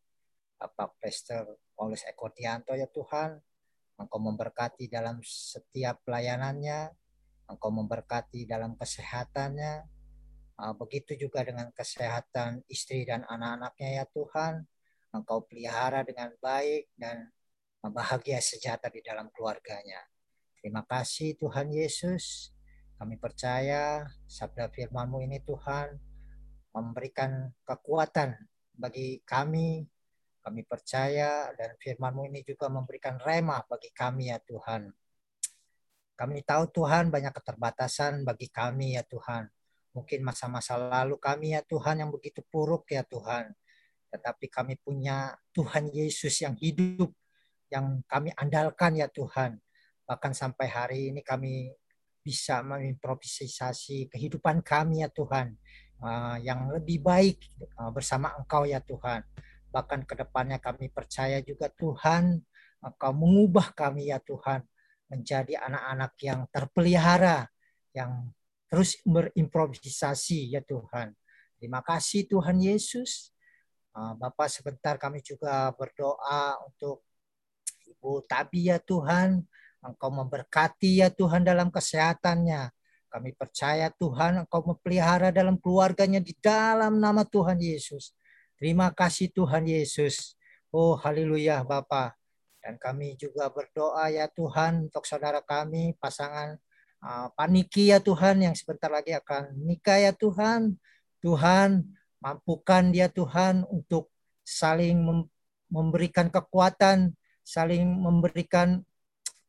Bapak Pastor Paulus Eko Dianto ya Tuhan. Engkau memberkati dalam setiap pelayanannya, Engkau memberkati dalam kesehatannya, Ah, begitu juga dengan kesehatan istri dan anak-anaknya ya Tuhan. Engkau pelihara dengan baik dan bahagia sejahtera di dalam keluarganya. Terima kasih Tuhan Yesus. Kami percaya sabda firman-Mu ini Tuhan memberikan kekuatan bagi kami. Kami percaya dan firman-Mu ini juga memberikan remah bagi kami ya Tuhan. Kami tahu Tuhan banyak keterbatasan bagi kami ya Tuhan Mungkin masa-masa lalu kami ya Tuhan yang begitu buruk ya Tuhan. Tetapi kami punya Tuhan Yesus yang hidup, yang kami andalkan ya Tuhan. Bahkan sampai hari ini kami bisa mengimprovisasi kehidupan kami ya Tuhan. Uh, yang lebih baik uh, bersama Engkau ya Tuhan. Bahkan ke depannya kami percaya juga Tuhan, Engkau mengubah kami ya Tuhan menjadi anak-anak yang terpelihara, yang terus berimprovisasi ya Tuhan. Terima kasih Tuhan Yesus. Uh, Bapak sebentar kami juga berdoa untuk Ibu Tabi ya Tuhan. Engkau memberkati ya Tuhan dalam kesehatannya. Kami percaya Tuhan Engkau memelihara dalam keluarganya di dalam nama Tuhan Yesus. Terima kasih Tuhan Yesus. Oh haleluya Bapak. Dan kami juga berdoa ya Tuhan untuk saudara kami, pasangan uh, Paniki ya Tuhan yang sebentar lagi akan nikah ya Tuhan. Tuhan mampukan dia Tuhan untuk saling memberikan kekuatan, saling memberikan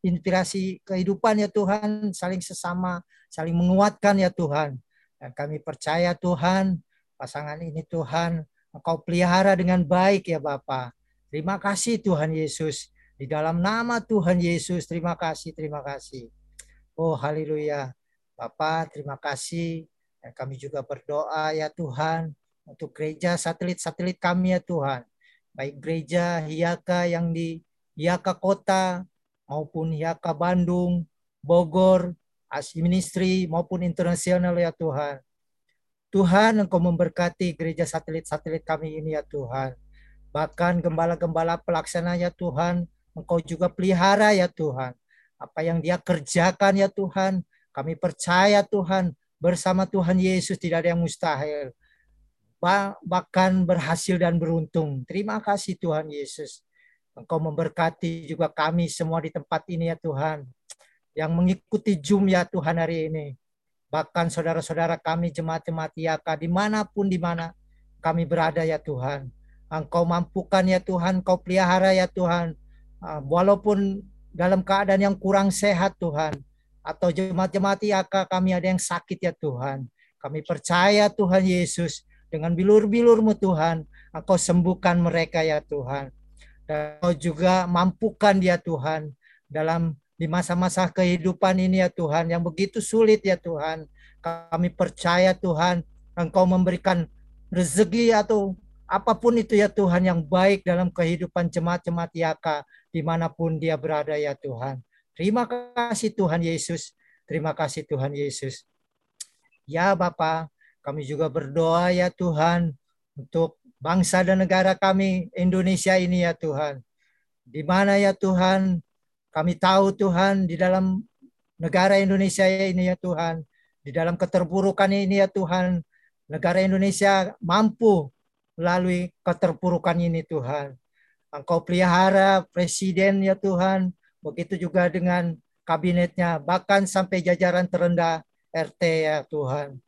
inspirasi kehidupan ya Tuhan, saling sesama, saling menguatkan ya Tuhan. Dan kami percaya Tuhan, pasangan ini Tuhan, Engkau pelihara dengan baik ya Bapak. Terima kasih Tuhan Yesus. Di dalam nama Tuhan Yesus, terima kasih, terima kasih. Oh, haleluya. Bapak, terima kasih. Dan kami juga berdoa ya Tuhan untuk gereja satelit-satelit kami ya Tuhan. Baik gereja Hiyaka yang di Hiyaka Kota maupun Hiyaka Bandung, Bogor, Asi Ministry maupun internasional ya Tuhan. Tuhan Engkau memberkati gereja satelit-satelit kami ini ya Tuhan. Bahkan gembala-gembala pelaksana ya Tuhan, Engkau juga pelihara ya Tuhan. Apa yang dia kerjakan ya Tuhan, kami percaya Tuhan, bersama Tuhan Yesus tidak ada yang mustahil. Bahkan berhasil dan beruntung. Terima kasih Tuhan Yesus. Engkau memberkati juga kami semua di tempat ini ya Tuhan. Yang mengikuti Zoom ya Tuhan hari ini. Bahkan saudara-saudara kami jemaat-jemaat Yaka di mana pun di mana kami berada ya Tuhan. Engkau mampukan ya Tuhan, Engkau pelihara ya Tuhan Ah, walaupun dalam keadaan yang kurang sehat Tuhan atau jemaat-jemaat IAKA kami ada yang sakit ya Tuhan. Kami percaya Tuhan Yesus dengan bilur-bilurmu Tuhan, Engkau sembuhkan mereka ya Tuhan. Dan Engkau juga mampukan dia Tuhan dalam di masa-masa kehidupan ini ya Tuhan yang begitu sulit ya Tuhan. Kami percaya Tuhan Engkau memberikan rezeki atau apa pun itu ya Tuhan yang baik dalam kehidupan jemaat-jemaat Yaka di mana pun dia berada ya Tuhan. Terima kasih Tuhan Yesus. Terima kasih Tuhan Yesus. Ya Bapa, kami juga berdoa ya Tuhan untuk bangsa dan negara kami Indonesia ini ya Tuhan. Di mana ya Tuhan kami tahu Tuhan di dalam negara Indonesia ini ya Tuhan, di dalam keterburukan ini ya Tuhan, negara Indonesia mampu melalui keterpurukan ini Tuhan. Engkau pelihara presiden ya Tuhan, begitu juga dengan kabinetnya, bahkan sampai jajaran terendah RT ya Tuhan.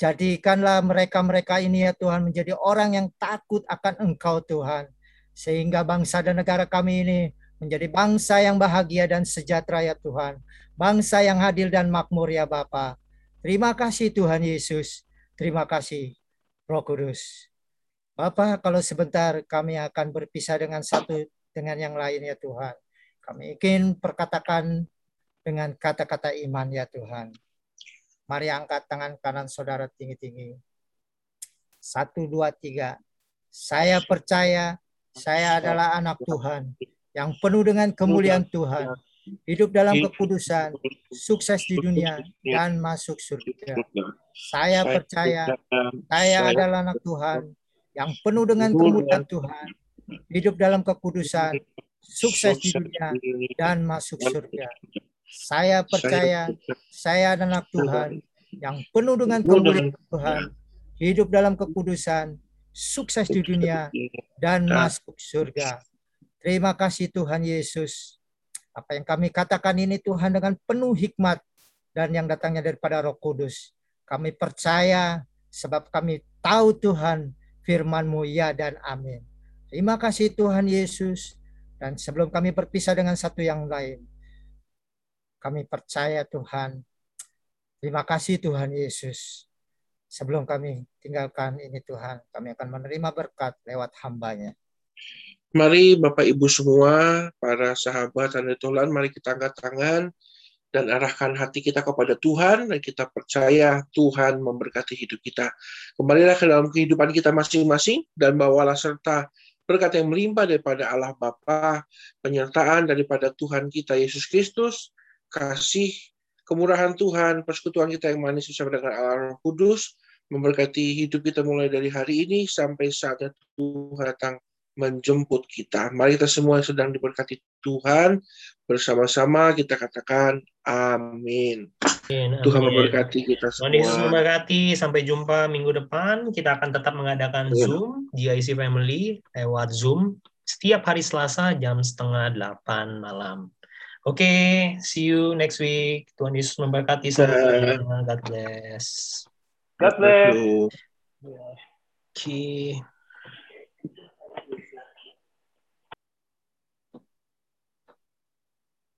Jadikanlah mereka-mereka ini ya Tuhan menjadi orang yang takut akan Engkau Tuhan. Sehingga bangsa dan negara kami ini menjadi bangsa yang bahagia dan sejahtera ya Tuhan. Bangsa yang adil dan makmur ya Bapa. Terima kasih Tuhan Yesus. Terima kasih Roh Kudus. Bapak, kalau sebentar kami akan berpisah dengan satu dengan yang lain ya Tuhan. Kami ingin perkatakan dengan kata-kata iman ya Tuhan. Mari angkat tangan kanan saudara tinggi-tinggi. Satu, dua, tiga. Saya percaya saya adalah anak Tuhan yang penuh dengan kemuliaan Tuhan. Hidup dalam kekudusan, sukses di dunia, dan masuk surga. Saya percaya saya adalah anak Tuhan yang penuh dengan kemuliaan Tuhan, hidup dalam kekudusan, sukses di dunia, dan masuk surga. Saya percaya saya adalah Tuhan yang penuh dengan kemuliaan Tuhan, hidup dalam kekudusan, sukses di dunia, dan masuk surga. Terima kasih Tuhan Yesus. Apa yang kami katakan ini Tuhan dengan penuh hikmat dan yang datangnya daripada Roh Kudus. Kami percaya sebab kami tahu Tuhan firman-Mu ya dan amin. Terima kasih Tuhan Yesus. Dan sebelum kami berpisah dengan satu yang lain, kami percaya Tuhan. Terima kasih Tuhan Yesus. Sebelum kami tinggalkan ini Tuhan, kami akan menerima berkat lewat hambanya. Mari Bapak Ibu semua, para sahabat dan Tuhan, mari kita angkat tangan dan arahkan hati kita kepada Tuhan dan kita percaya Tuhan memberkati hidup kita. Kembalilah ke dalam kehidupan kita masing-masing dan bawalah serta berkat yang melimpah daripada Allah Bapa, penyertaan daripada Tuhan kita Yesus Kristus, kasih kemurahan Tuhan, persekutuan kita yang manis bersama dengan Allah Roh Kudus, memberkati hidup kita mulai dari hari ini sampai saatnya Tuhan datang menjemput kita. Mari kita semua yang sedang diberkati Tuhan bersama-sama kita katakan amin. Amin, Tuhan amin. memberkati kita Tuhan Yesus semua. memberkati. Sampai jumpa minggu depan. Kita akan tetap mengadakan Amin. Zoom GIC Family lewat Zoom setiap hari Selasa jam setengah delapan malam. Oke, see you next week. Tuhan Yesus memberkati semuanya. God bless. God bless. Oke.